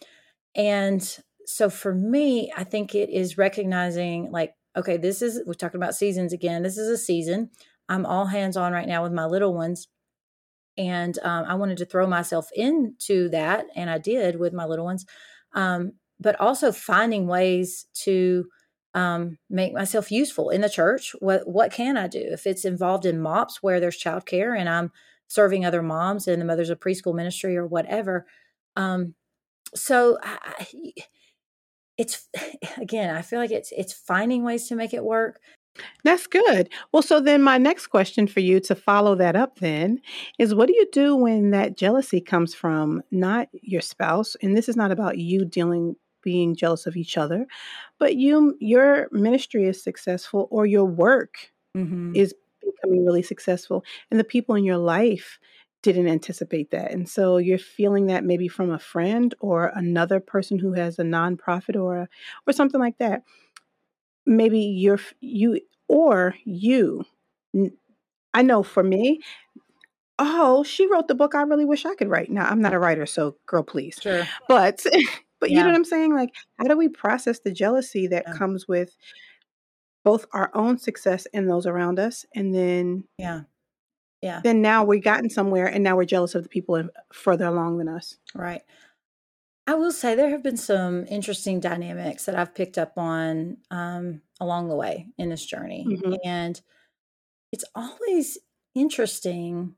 and so for me, I think it is recognizing like, okay, this is, we're talking about seasons again. This is a season. I'm all hands on right now with my little ones. And um, I wanted to throw myself into that. And I did with my little ones. Um, but also finding ways to um, make myself useful in the church. What what can I do if it's involved in MOPS where there's childcare and I'm serving other moms and the mothers of preschool ministry or whatever. Um, so I, it's again, I feel like it's it's finding ways to make it work. That's good. Well, so then my next question for you to follow that up then is what do you do when that jealousy comes from not your spouse? And this is not about you dealing being jealous of each other, but you your ministry is successful or your work mm-hmm. is becoming really successful and the people in your life didn't anticipate that. And so you're feeling that maybe from a friend or another person who has a nonprofit or or something like that. Maybe you're you or you I know for me, oh, she wrote the book I really wish I could write. Now, I'm not a writer, so girl, please. Sure. But But you know what I'm saying? Like, how do we process the jealousy that Yeah. comes with both our own success and those around us? And then, Yeah. Yeah. then now we've gotten somewhere and now we're jealous of the people further along than us. Right. I will say there have been some interesting dynamics that I've picked up on um, along the way in this journey. hmm And it's always interesting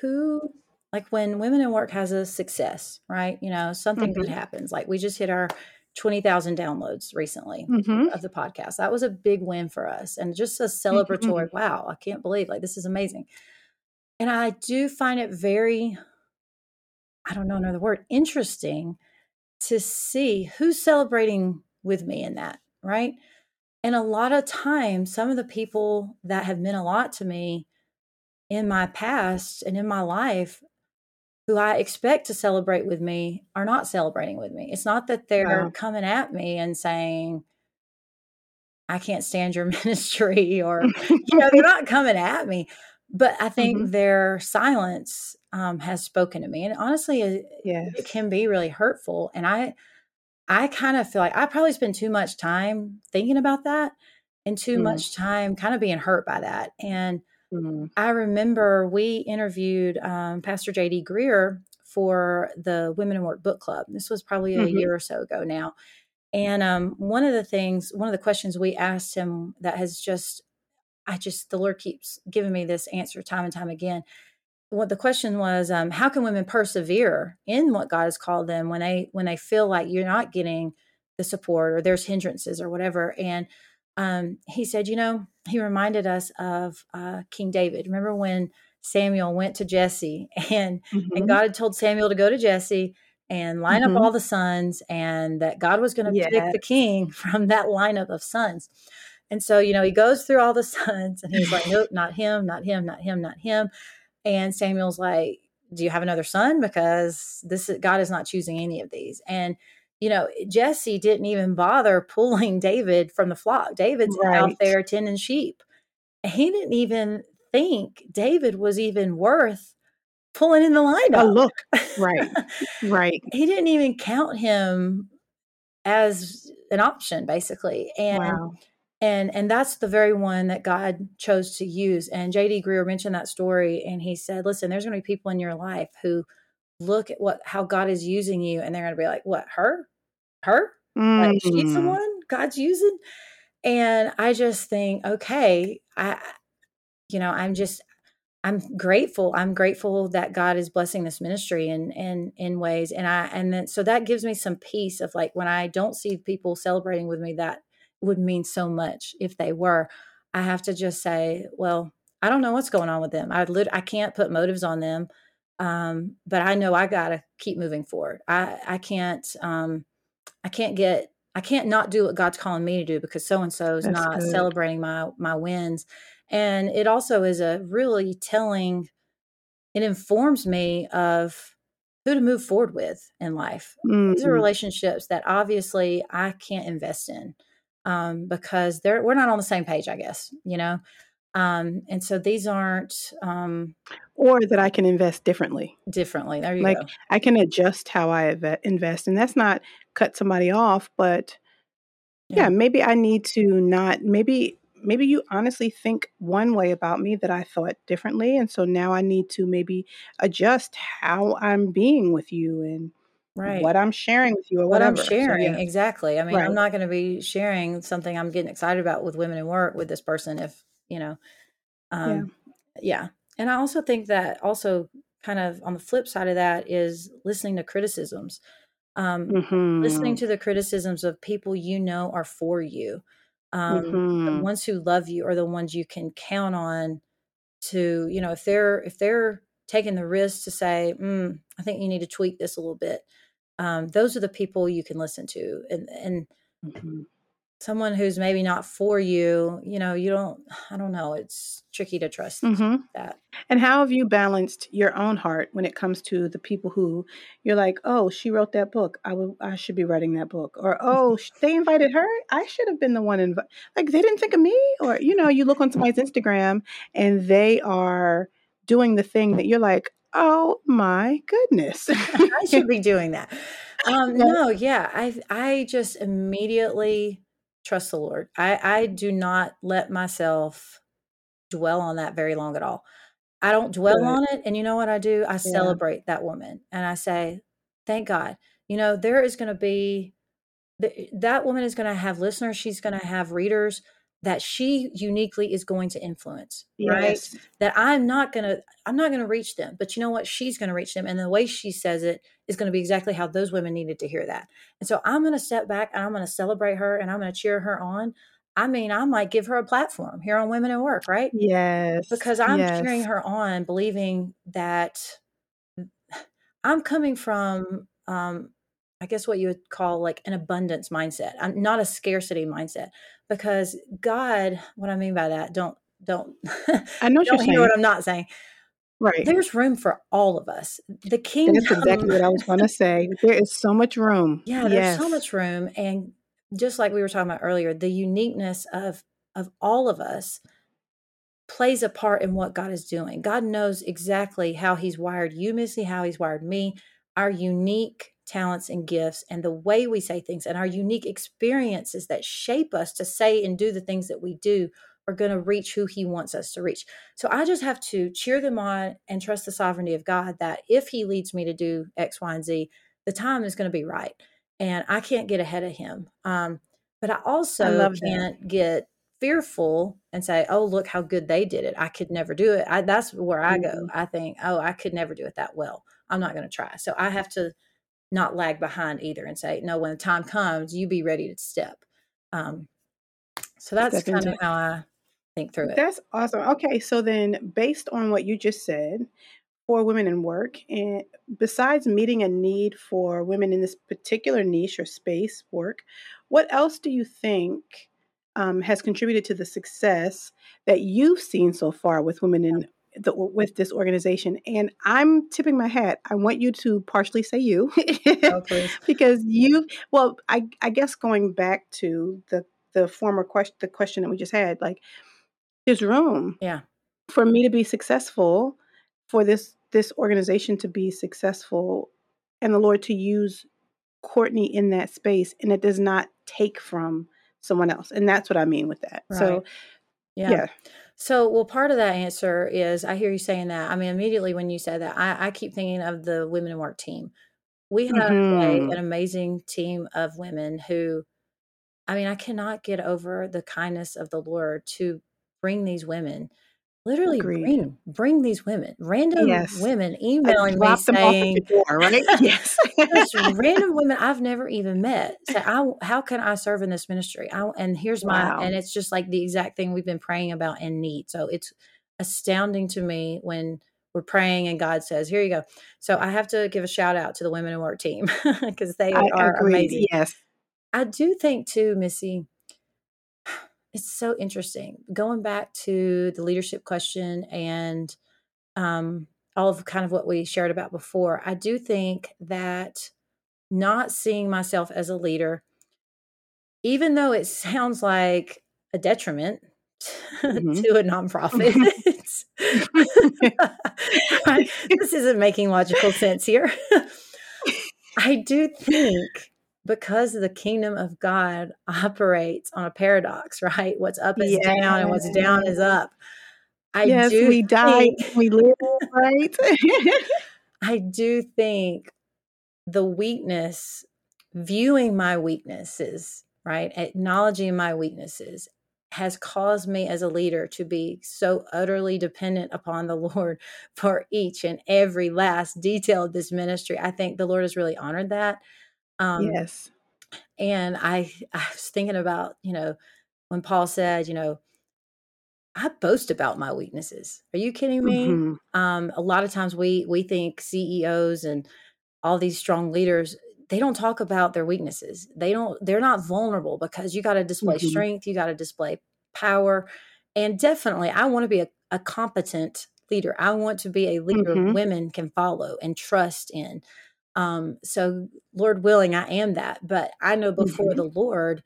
who, like when Women in Work has a success, right? You know, something good hmm happens. Like we just hit our 20,000 downloads recently hmm of the podcast. That was a big win for us. And just a hmm celebratory, wow, I can't believe, like, this is amazing. And I do find it very, I don't know another word, interesting to see who's celebrating with me in that, right? And a lot of times, some of the people that have meant a lot to me in my past and in my life who I expect to celebrate with me are not celebrating with me. It's not that they're Wow. coming at me and saying, I can't stand your ministry or, you know, they're not coming at me, but I think mm-hmm. their silence um, has spoken to me, and honestly, it, yes. it can be really hurtful. And I, I kind of feel like I probably spend too much time thinking about that, and too mm. much time kind of being hurt by that. And mm. I remember we interviewed um, Pastor J.D. Greear for the Women in Work Book Club. This was probably a mm-hmm. year or so ago now. And um, one of the things, one of the questions we asked him that has just, I just, the Lord keeps giving me this answer time and time again. What the question was, um, how can women persevere in what God has called them when they when they feel like you're not getting the support or there's hindrances or whatever? And um, he said, you know, he reminded us of uh, King David. Remember when Samuel went to Jesse and mm-hmm. and God had told Samuel to go to Jesse and line mm-hmm. up all the sons and that God was going to yes. pick the king from that lineup of sons. And so, you know, he goes through all the sons and he's like, nope, not him, not him, not him, not him. And Samuel's like, do you have another son? Because this is, God is not choosing any of these. And you know, Jesse didn't even bother pulling David from the flock. David's right. out there tending sheep. He didn't even think David was even worth pulling in the lineup. Oh, look. Right. right. he didn't even count him as an option, basically. And wow. And and that's the very one that God chose to use. And JD Greear mentioned that story and he said, Listen, there's gonna be people in your life who look at what how God is using you and they're gonna be like, What, her? Her? Mm. Like she's the mm. one God's using? And I just think, okay, I you know, I'm just I'm grateful. I'm grateful that God is blessing this ministry in in in ways, and I and then so that gives me some peace of like when I don't see people celebrating with me, that would mean so much if they were. I have to just say, well, I don't know what's going on with them. I lit- I can't put motives on them, um, but I know I got to keep moving forward. I I can't um, I can't get I can't not do what God's calling me to do because so and so is not good. celebrating my my wins and it also is a really telling, it informs me of who to move forward with in life. Mm-hmm. These are mm-hmm. relationships that obviously I can't invest in um, because they're we're not on the same page, I guess, you know. Um, and so these aren't um, or that I can invest differently. Differently. There you like, go. I can adjust how I invest. And that's not cut somebody off, but yeah. yeah, maybe I need to not maybe maybe you honestly think one way about me that I thought differently. And so now I need to maybe adjust how I'm being with you and right. what I'm sharing with you or what whatever. I'm sharing. So, yeah. Exactly. I mean, right. I'm not going to be sharing something I'm getting excited about with women in work with this person if, you know, um, yeah. yeah. And I also think that also kind of on the flip side of that is listening to criticisms. Um, mm-hmm. listening to the criticisms of people you know are for you um, mm-hmm. the ones who love you are the ones you can count on to you know if they're if they're taking the risk to say mm, i think you need to tweak this a little bit um, those are the people you can listen to and and mm-hmm. someone who's maybe not for you you know you don't i don't know it's tricky to trust mm-hmm. that. And how have you balanced your own heart when it comes to the people who you're like oh she wrote that book. I will i should be writing that book. Or oh they invited her. I should have been the one invi-. like they didn't think of me? Or you know you look on somebody's instagram and they are doing the thing that you're like oh my goodness i should be doing that um no yeah i i just immediately trust the Lord. I, I do not let myself dwell on that very long at all. I don't dwell right. on it. And you know what I do? I yeah. celebrate that woman and I say, thank God. You know, there is going to be, that woman is going to have listeners. She's going to have readers that she uniquely is going to influence yes. right that i'm not going to i'm not going to reach them but you know what? She's going to reach them and the way she says it is going to be exactly how those women needed to hear that. And so i'm going to step back and i'm going to celebrate her and i'm going to cheer her on. I mean i might give her a platform here on women in work right? Yes because i'm yes. cheering her on believing that i'm coming from um I guess what you would call like an abundance mindset, I'm not a scarcity mindset because God, what I mean by that, don't don't I know don't hear saying. what I'm not saying. Right. There's room for all of us. The kingdom. That's exactly what I was going to say. There is so much room. Yeah, there's yes. so much room, and just like we were talking about earlier, the uniqueness of of all of us plays a part in what God is doing. God knows exactly how He's wired you, Missy, how He's wired me, our unique talents and gifts, and the way we say things, and our unique experiences that shape us to say and do the things that we do are going to reach who He wants us to reach. So I just have to cheer them on and trust the sovereignty of God that if He leads me to do X, Y, and Z, the time is going to be right. And I can't get ahead of Him. Um, but I also I can't get fearful and say, "Oh, look how good they did it. I could never do it." I, that's where I go. Mm-hmm. I think, "Oh, I could never do it that well. I'm not going to try." So I have to not lag behind either and say, "No, when the time comes, you be ready to step." Um, so that's kind of how I think through it. That's awesome. Okay, so then based on what you just said, for women in work, and besides meeting a need for women in this particular niche or space work, what else do you think um, has contributed to the success that you've seen so far with women in the, with this organization? And I'm tipping my hat. I want you to partially say you, oh, because you. Well, I, I guess going back to the the former question, the question that we just had, like there's room, yeah, for me to be successful, for this this organization to be successful, and the Lord to use Courtney in that space, and it does not take from someone else. And that's what I mean with that. Right. So, yeah. yeah. So, well, part of that answer is I hear you saying that. I mean, immediately when you said that, I, I keep thinking of the Women in Work team. We have mm-hmm. a, an amazing team of women who, I mean, I cannot get over the kindness of the Lord to bring these women literally Agreed. bring bring these women, random yes. women emailing me saying, door, right? yes, random women I've never even met I, "How can I serve in this ministry?" I, and here's wow. my, and it's just like the exact thing we've been praying about and need. So it's astounding to me when we're praying and God says, "Here you go." So I have to give a shout out to the Women in Work team because they I are agree. amazing. Yes, I do think too, Missy it's so interesting. Going back to the leadership question and um, all of kind of what we shared about before i do think that not seeing myself as a leader even though it sounds like a detriment mm-hmm. to a nonprofit this isn't making logical sense here. I do think because the kingdom of God operates on a paradox, right? What's up is yes. down and what's down is up. I yes, do we die, we live, right? I do think the weakness, viewing my weaknesses, right? Acknowledging my weaknesses has caused me as a leader to be so utterly dependent upon the Lord for each and every last detail of this ministry. I think the Lord has really honored that. Um, yes. And I, I was thinking about, you know, when Paul said, you know, I boast about my weaknesses. Are you kidding me? Mm-hmm. Um, a lot of times we we think CEOs and all these strong leaders they don't talk about their weaknesses. They don't. They're not vulnerable because you got to display mm-hmm. strength. You got to display power, and definitely, I want to be a, a, competent leader. I want to be a leader mm-hmm. women can follow and trust in. Um, so Lord willing, I am that. But I know before mm-hmm. the Lord,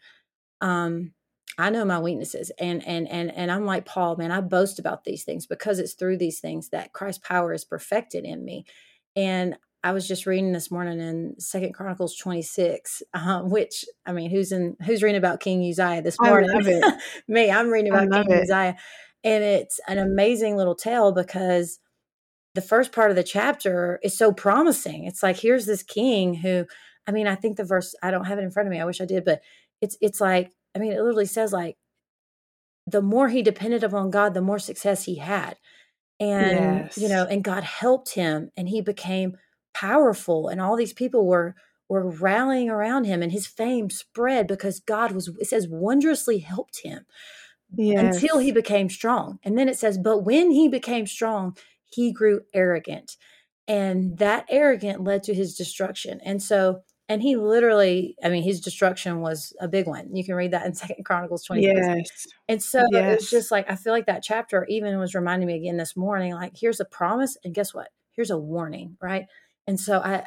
um, I know my weaknesses. And and and and I'm like Paul, man, I boast about these things because it's through these things that Christ's power is perfected in me. And I was just reading this morning in Second Chronicles 26, uh, which I mean, who's in who's reading about King Uzziah this morning? Me, I'm reading about King it. Uzziah. And it's an amazing little tale because the first part of the chapter is so promising. It's like here's this king who I mean, I think the verse I don't have it in front of me. I wish I did, but it's it's like I mean, it literally says like the more he depended upon God, the more success he had. And yes. you know, and God helped him and he became powerful and all these people were were rallying around him and his fame spread because God was it says wondrously helped him yes. until he became strong. And then it says but when he became strong, he grew arrogant. And that arrogant led to his destruction. And so, and he literally, I mean, his destruction was a big one. You can read that in Second Chronicles 20. Yes. And so yes. it's just like, I feel like that chapter even was reminding me again this morning, like, here's a promise. And guess what? Here's a warning, right? And so I,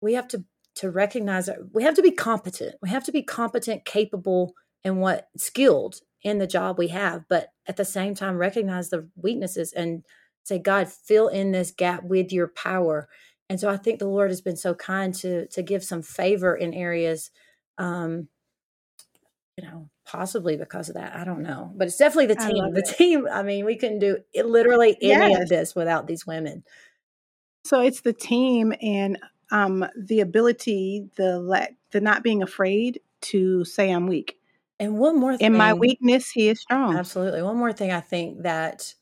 we have to, to recognize that we have to be competent. We have to be competent, capable, and what skilled in the job we have, but at the same time recognize the weaknesses and say, God, fill in this gap with your power. And so I think the Lord has been so kind to to give some favor in areas um you know, possibly because of that. I don't know. But it's definitely the team. The team, I mean, we couldn't do it, literally any yes. of this without these women. So it's the team and um the ability, the let, the not being afraid to say I'm weak. And one more thing. In my weakness, he is strong. Absolutely. One more thing I think that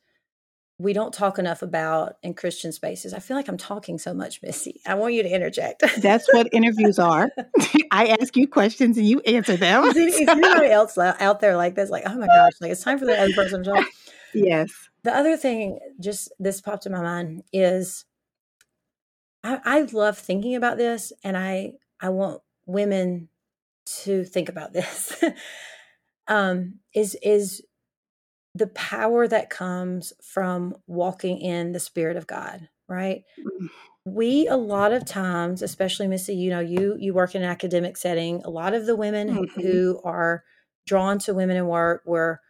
we don't talk enough about in Christian spaces. I feel like I'm talking so much, Missy. I want you to interject. That's what interviews are. I ask you questions and you answer them. Is, is anybody else out there like this? Like, oh my gosh, like it's time for the other person to talk. Yes. The other thing, just this popped in my mind, is I, I love thinking about this, and I I want women to think about this. um, is is the power that comes from walking in the spirit of God, right? Mm. We a lot of times, especially Missy, you know, you you work in an academic setting. A lot of the women mm-hmm. who are drawn to women in work were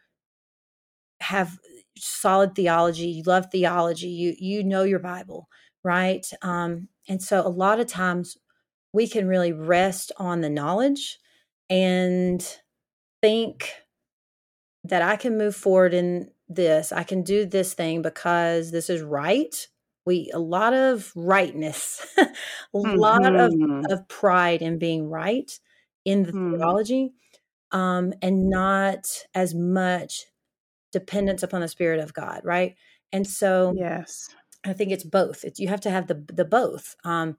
have solid theology. You love theology. You you know your Bible, right? Um, and so a lot of times we can really rest on the knowledge and think that I can move forward in this. I can do this thing because this is right. We a lot of rightness, a mm-hmm. lot of, mm-hmm. of pride in being right in the mm. theology, um, and not as much dependence upon the Spirit of God, right? And so, yes, I think it's both. It's you have to have the the both. Um,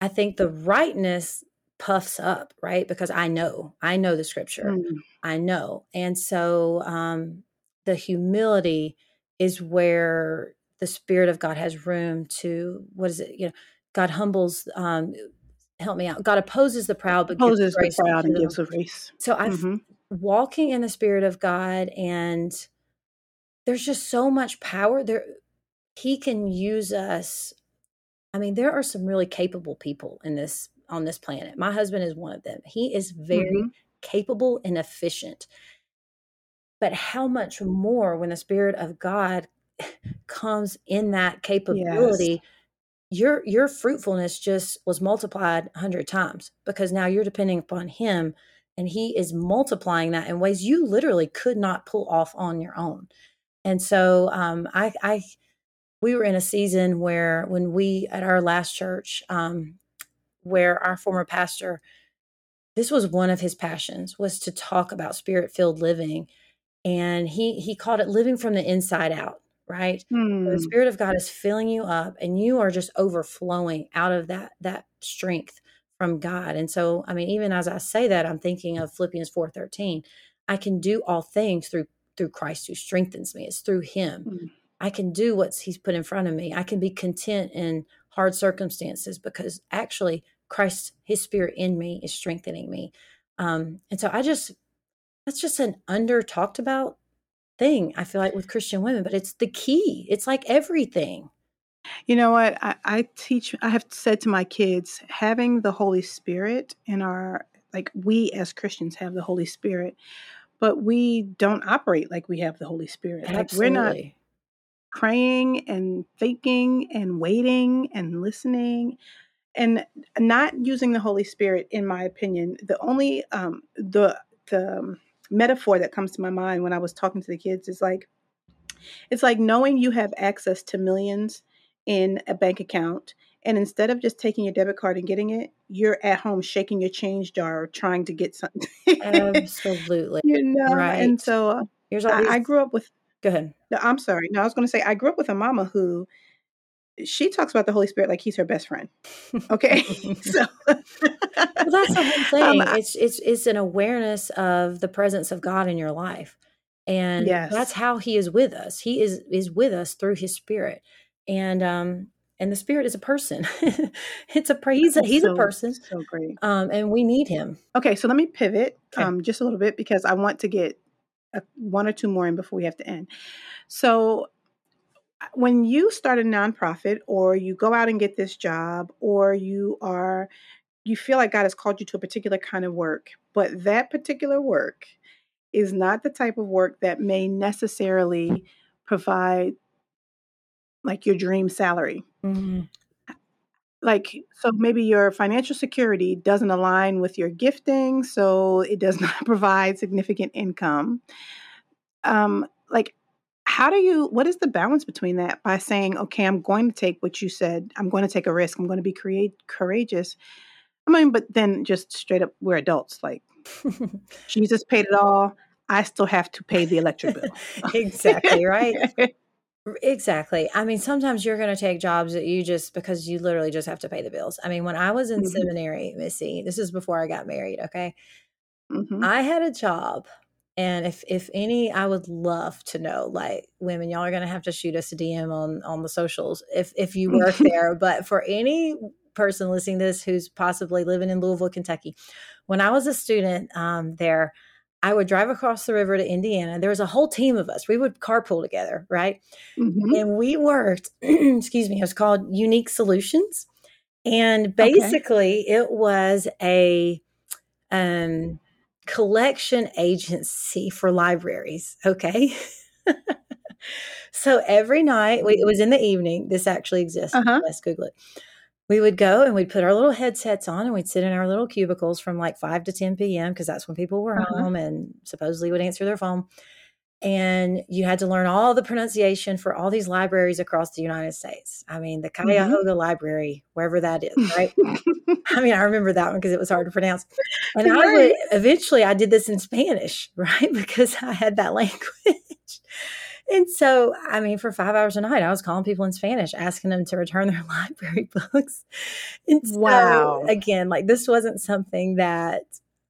I think the rightness puffs up, right? Because I know, I know the scripture, mm. I know. And so um, the humility is where the Spirit of God has room to, what is it? You know, God humbles, um, help me out. God opposes the proud, but opposes the proud and gives a grace. So I'm mm-hmm. walking in the Spirit of God, and there's just so much power there. He can use us. I mean, there are some really capable people in this on this planet. My husband is one of them. He is very mm-hmm. capable and efficient. But how much more when the Spirit of God comes in that capability? Yes. Your your fruitfulness just was multiplied a hundred times because now you're depending upon Him, and He is multiplying that in ways you literally could not pull off on your own. And so, um, I, I we were in a season where when we at our last church um, where our former pastor this was one of his passions was to talk about spirit filled living and he he called it living from the inside out right hmm. the spirit of god is filling you up and you are just overflowing out of that that strength from god and so i mean even as i say that i'm thinking of philippians 4.13 i can do all things through through christ who strengthens me it's through him hmm. i can do what he's put in front of me i can be content in hard circumstances because actually Christ, His Spirit in me is strengthening me. Um, and so I just, that's just an under talked about thing, I feel like, with Christian women, but it's the key. It's like everything. You know what? I, I teach, I have said to my kids, having the Holy Spirit in our, like we as Christians have the Holy Spirit, but we don't operate like we have the Holy Spirit. Absolutely. Like we're not praying and thinking and waiting and listening and not using the Holy Spirit, in my opinion, the only um, the the um, metaphor that comes to my mind when I was talking to the kids is like it's like knowing you have access to millions in a bank account and instead of just taking your debit card and getting it you're at home shaking your change jar trying to get something. Absolutely. You know right. and so uh, Here's all I, I grew up with go ahead. No, i'm sorry. No i was going to say i grew up with a mama who she talks about the Holy Spirit like he's her best friend. Okay, so well, that's the whole thing. Um, it's it's it's an awareness of the presence of God in your life, and yes. that's how He is with us. He is is with us through His Spirit, and um and the Spirit is a person. it's a he's a he's so, a person. So great. Um, and we need Him. Okay, so let me pivot okay. um just a little bit because I want to get a, one or two more in before we have to end. So when you start a nonprofit or you go out and get this job or you are you feel like God has called you to a particular kind of work, but that particular work is not the type of work that may necessarily provide like your dream salary. Mm-hmm. Like, so maybe your financial security doesn't align with your gifting, so it does not provide significant income. Um, like, how do you, what is the balance between that by saying, okay, I'm going to take what you said, I'm going to take a risk, I'm going to be create, courageous. I mean, but then just straight up, we're adults. Like, Jesus paid it all. I still have to pay the electric bill. exactly, right? Exactly. I mean, sometimes you're going to take jobs that you just because you literally just have to pay the bills. I mean, when I was in mm-hmm. seminary, Missy, this is before I got married, okay? Mm-hmm. I had a job and if if any I would love to know like women y'all are going to have to shoot us a DM on on the socials if if you work there, but for any person listening to this who's possibly living in Louisville, Kentucky, when I was a student um, there, I would drive across the river to Indiana. There was a whole team of us. We would carpool together, right? Mm-hmm. And we worked, excuse me, it was called Unique Solutions. And basically, okay. it was a um, collection agency for libraries. Okay. so every night, we, it was in the evening. This actually exists. Uh-huh. Let's Google it we would go and we'd put our little headsets on and we'd sit in our little cubicles from like 5 to 10 p.m. because that's when people were uh-huh. home and supposedly would answer their phone. And you had to learn all the pronunciation for all these libraries across the United States. I mean, the mm-hmm. Cuyahoga mm-hmm. Library, wherever that is, right? I mean, I remember that one because it was hard to pronounce. And right. I would eventually I did this in Spanish, right? Because I had that language. And so, I mean, for five hours a night, I was calling people in Spanish, asking them to return their library books. And so, wow. again, like this wasn't something that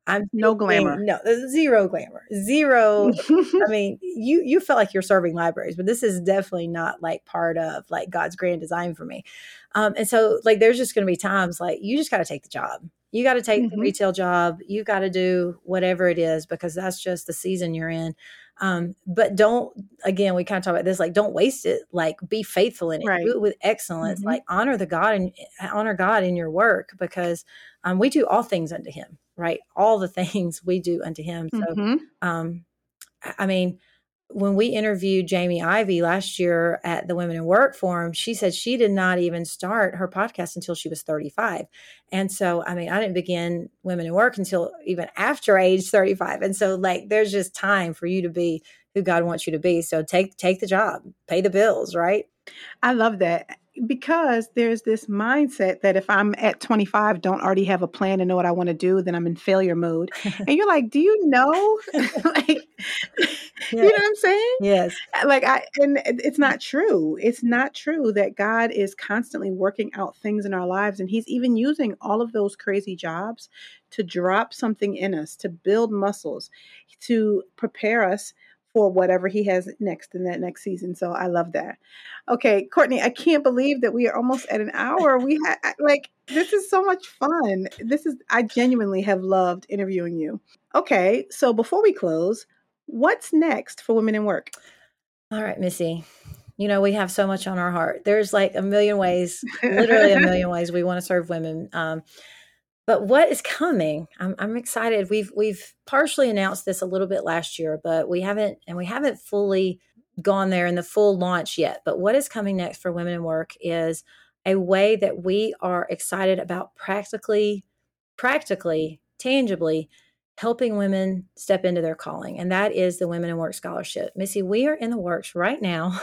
I'm no glamour. No, zero glamour. Zero. I mean, you you felt like you're serving libraries, but this is definitely not like part of like God's grand design for me. Um, and so like there's just gonna be times like you just gotta take the job. You gotta take mm-hmm. the retail job. You gotta do whatever it is because that's just the season you're in. Um, but don't again, we kind of talk about this, like don't waste it, like be faithful in it, right. do it with excellence, mm-hmm. like honor the God and honor God in your work because um, we do all things unto him, right? All the things we do unto him. So mm-hmm. um, I mean, when we interviewed Jamie Ivey last year at the Women in Work Forum, she said she did not even start her podcast until she was 35. And so, I mean, I didn't begin Women in Work until even after age 35. And so, like, there's just time for you to be who God wants you to be. So take take the job, pay the bills, right? I love that because there's this mindset that if I'm at 25, don't already have a plan and know what I want to do, then I'm in failure mode. and you're like, do you know? like, yes. you know what I'm saying? Yes. Uh, like I, and it's not true. It's not true that God is constantly working out things in our lives. And he's even using all of those crazy jobs to drop something in us, to build muscles, to prepare us for whatever he has next in that next season. So I love that. Okay, Courtney, I can't believe that we are almost at an hour. We had like this is so much fun. This is I genuinely have loved interviewing you. Okay, so before we close, what's next for Women in Work? All right, Missy. You know, we have so much on our heart. There's like a million ways, literally a million ways we want to serve women. Um, but what is coming? I'm, I'm excited. We've we've partially announced this a little bit last year, but we haven't and we haven't fully gone there in the full launch yet. But what is coming next for Women in Work is a way that we are excited about practically, practically, tangibly helping women step into their calling. And that is the Women in Work Scholarship. Missy, we are in the works right now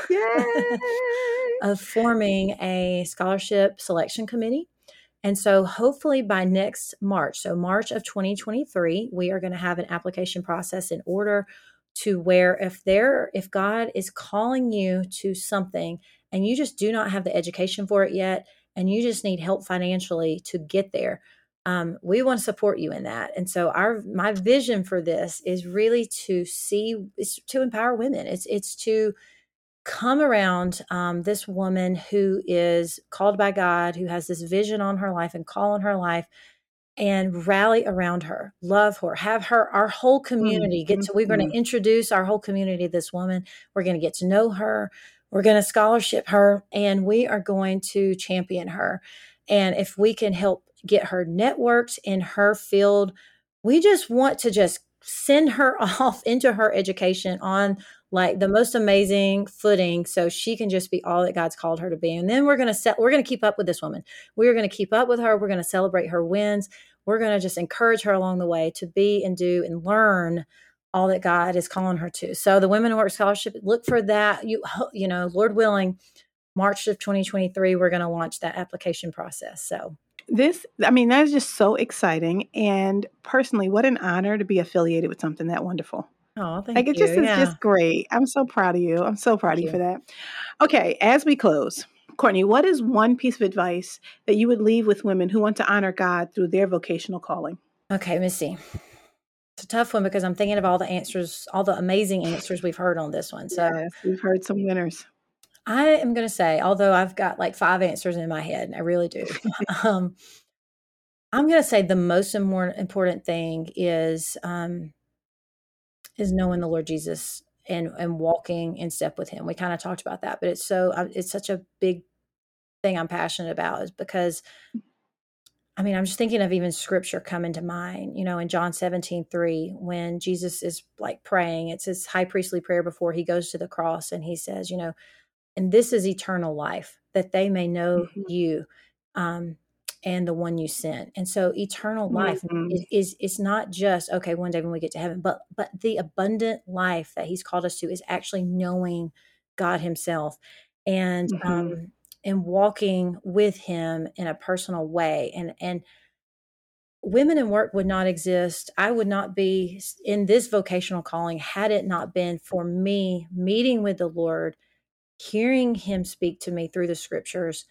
of forming a scholarship selection committee and so, hopefully, by next March, so March of 2023, we are going to have an application process in order to where if there, if God is calling you to something and you just do not have the education for it yet, and you just need help financially to get there, um, we want to support you in that. And so, our my vision for this is really to see, to empower women. It's it's to come around um, this woman who is called by God, who has this vision on her life and call on her life, and rally around her, love her, have her, our whole community get to, we're going to mm-hmm. introduce our whole community to this woman. We're going to get to know her. We're going to scholarship her and we are going to champion her. And if we can help get her networked in her field, we just want to just send her off into her education on like the most amazing footing so she can just be all that God's called her to be. And then we're going to set we're going to keep up with this woman. We're going to keep up with her. We're going to celebrate her wins. We're going to just encourage her along the way to be and do and learn all that God is calling her to. So the Women in Work Scholarship, look for that. You you know, Lord willing, March of 2023, we're going to launch that application process. So this, I mean, that is just so exciting. And personally, what an honor to be affiliated with something that wonderful. Oh, thank like it you. just is yeah. just great. I'm so proud of you. I'm so proud Thank of you you. for that. Okay, as we close, Courtney, what is one piece of advice that you would leave with women who want to honor God through their vocational calling? Okay, let me see. It's a tough one because I'm thinking of all the answers, all the amazing answers we've heard on this one. So yes, we've heard some winners. I am going to say, although I've got like five answers in my head, I really do. um, I'm going to say the most important important thing is um, is knowing the Lord Jesus and and walking in step with Him. We kind of talked about that, but it's so uh, it's such a big thing I'm passionate about is because I mean, I'm just thinking of even scripture coming to mind, you know, in John 17, 3, when Jesus is like praying, it's his high priestly prayer before he goes to the cross. And he says, you know, and this is eternal life, that they may know Mhm. you um, and the one you sent. And so eternal life Mhm. is, is is not just, okay, one day when we get to heaven, but but the abundant life that he's called us to is actually knowing God himself and Mhm. um and walking with him in a personal way and and women in work would not exist i would not be in this vocational calling had it not been for me meeting with the lord hearing him speak to me through the scriptures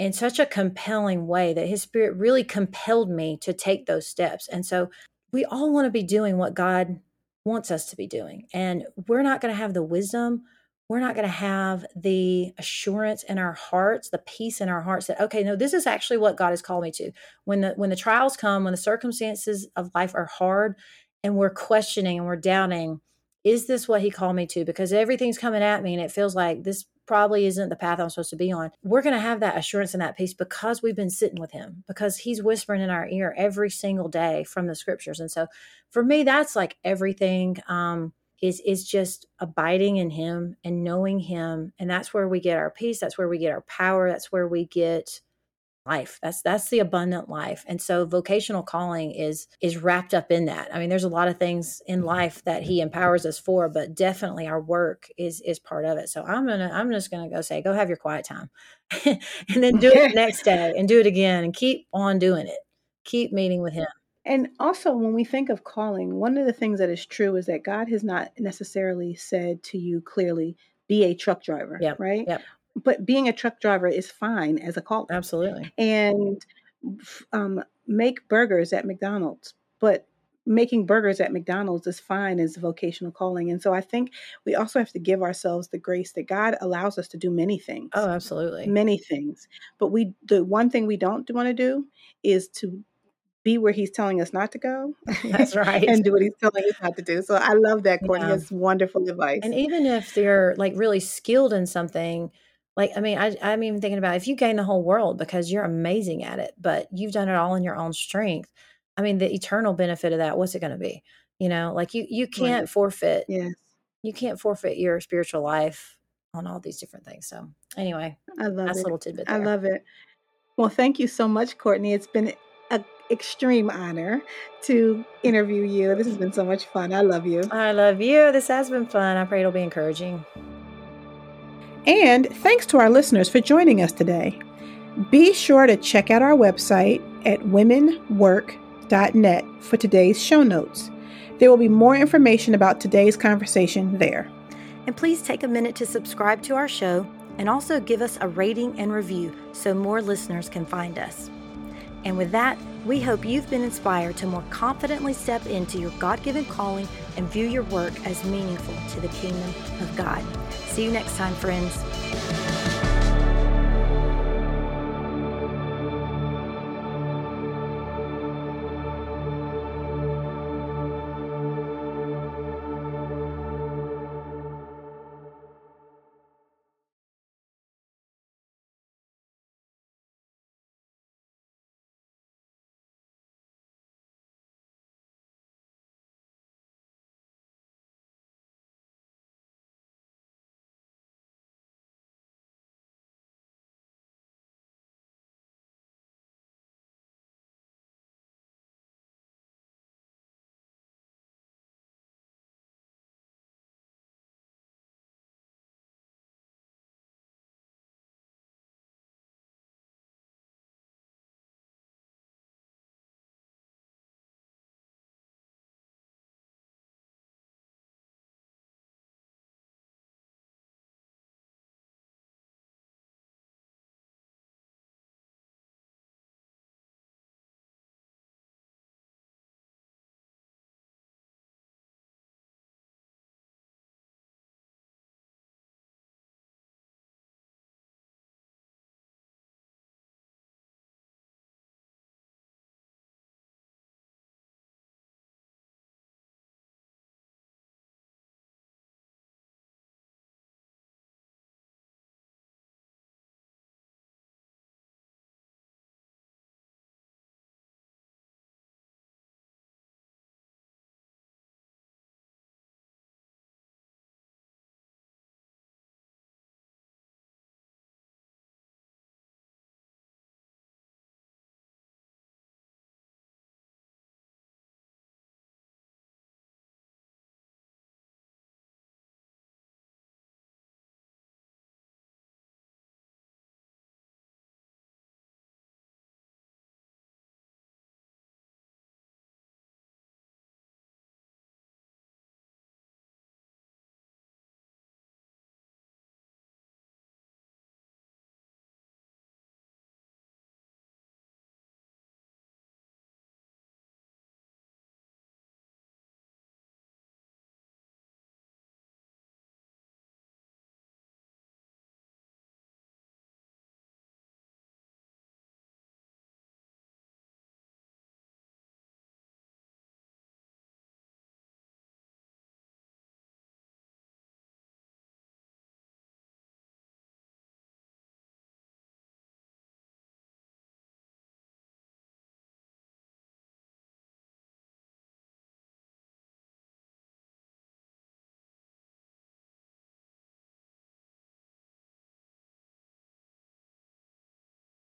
in such a compelling way that his spirit really compelled me to take those steps. And so we all want to be doing what god wants us to be doing. And we're not going to have the wisdom. We're not going to have the assurance in our hearts the peace in our hearts that okay no this is actually what god has called me to. When the when the trials come when the circumstances of life are hard and we're questioning and we're doubting is this what he called me to? Because everything's coming at me and it feels like this probably isn't the path i'm supposed to be on. We're going to have that assurance and that peace because we've been sitting with him because he's whispering in our ear every single day from the scriptures. And so for me that's like everything um is is just abiding in him and knowing him. And that's where we get our peace that's where we get our power that's where we get life. That's that's the abundant life. And so vocational calling is is wrapped up in that. I mean there's a lot of things in mm-hmm. life that he empowers us for but definitely our work is is part of it. So i'm gonna i'm just gonna go say go have your quiet time. And then do it the next day and do it again and keep on doing it. Keep meeting with him. And also, when we think of calling, one of the things that is true is that God has not necessarily said to you clearly, be a truck driver, Yep, right? yep. But being a truck driver is fine as a calling. absolutely And um, make burgers at McDonald's, but making burgers at McDonald's is fine as a vocational calling. And so I think we also have to give ourselves the grace that God allows us to do many things oh absolutely many things but we the one thing we don't want to do is to be where he's telling us not to go that's right and do what he's telling us not to do so i love that courtney Yeah. that's wonderful advice And even if they're like really skilled in something, like I mean, I, I'm even thinking about if you gain the whole world because you're amazing at it, but you've done it all in your own strength. I mean, the eternal benefit of that, what's it going to be? You know, like you you can't Right. forfeit yes you can't forfeit your spiritual life on all these different things. So anyway, i love that's a little tidbit i love it well thank you so much courtney it's been an extreme honor to interview you this has been so much fun i love you I love you. This has been fun. I pray it'll be encouraging. And thanks to our listeners for joining us today. Be sure to check out our website at womenwork.net for today's show notes. There will be more information about today's conversation there. And please take a minute to subscribe to our show and also give us a rating and review so more listeners can find us. And with that, we hope you've been inspired to more confidently step into your God given calling and view your work as meaningful to the kingdom of God. See you next time, friends.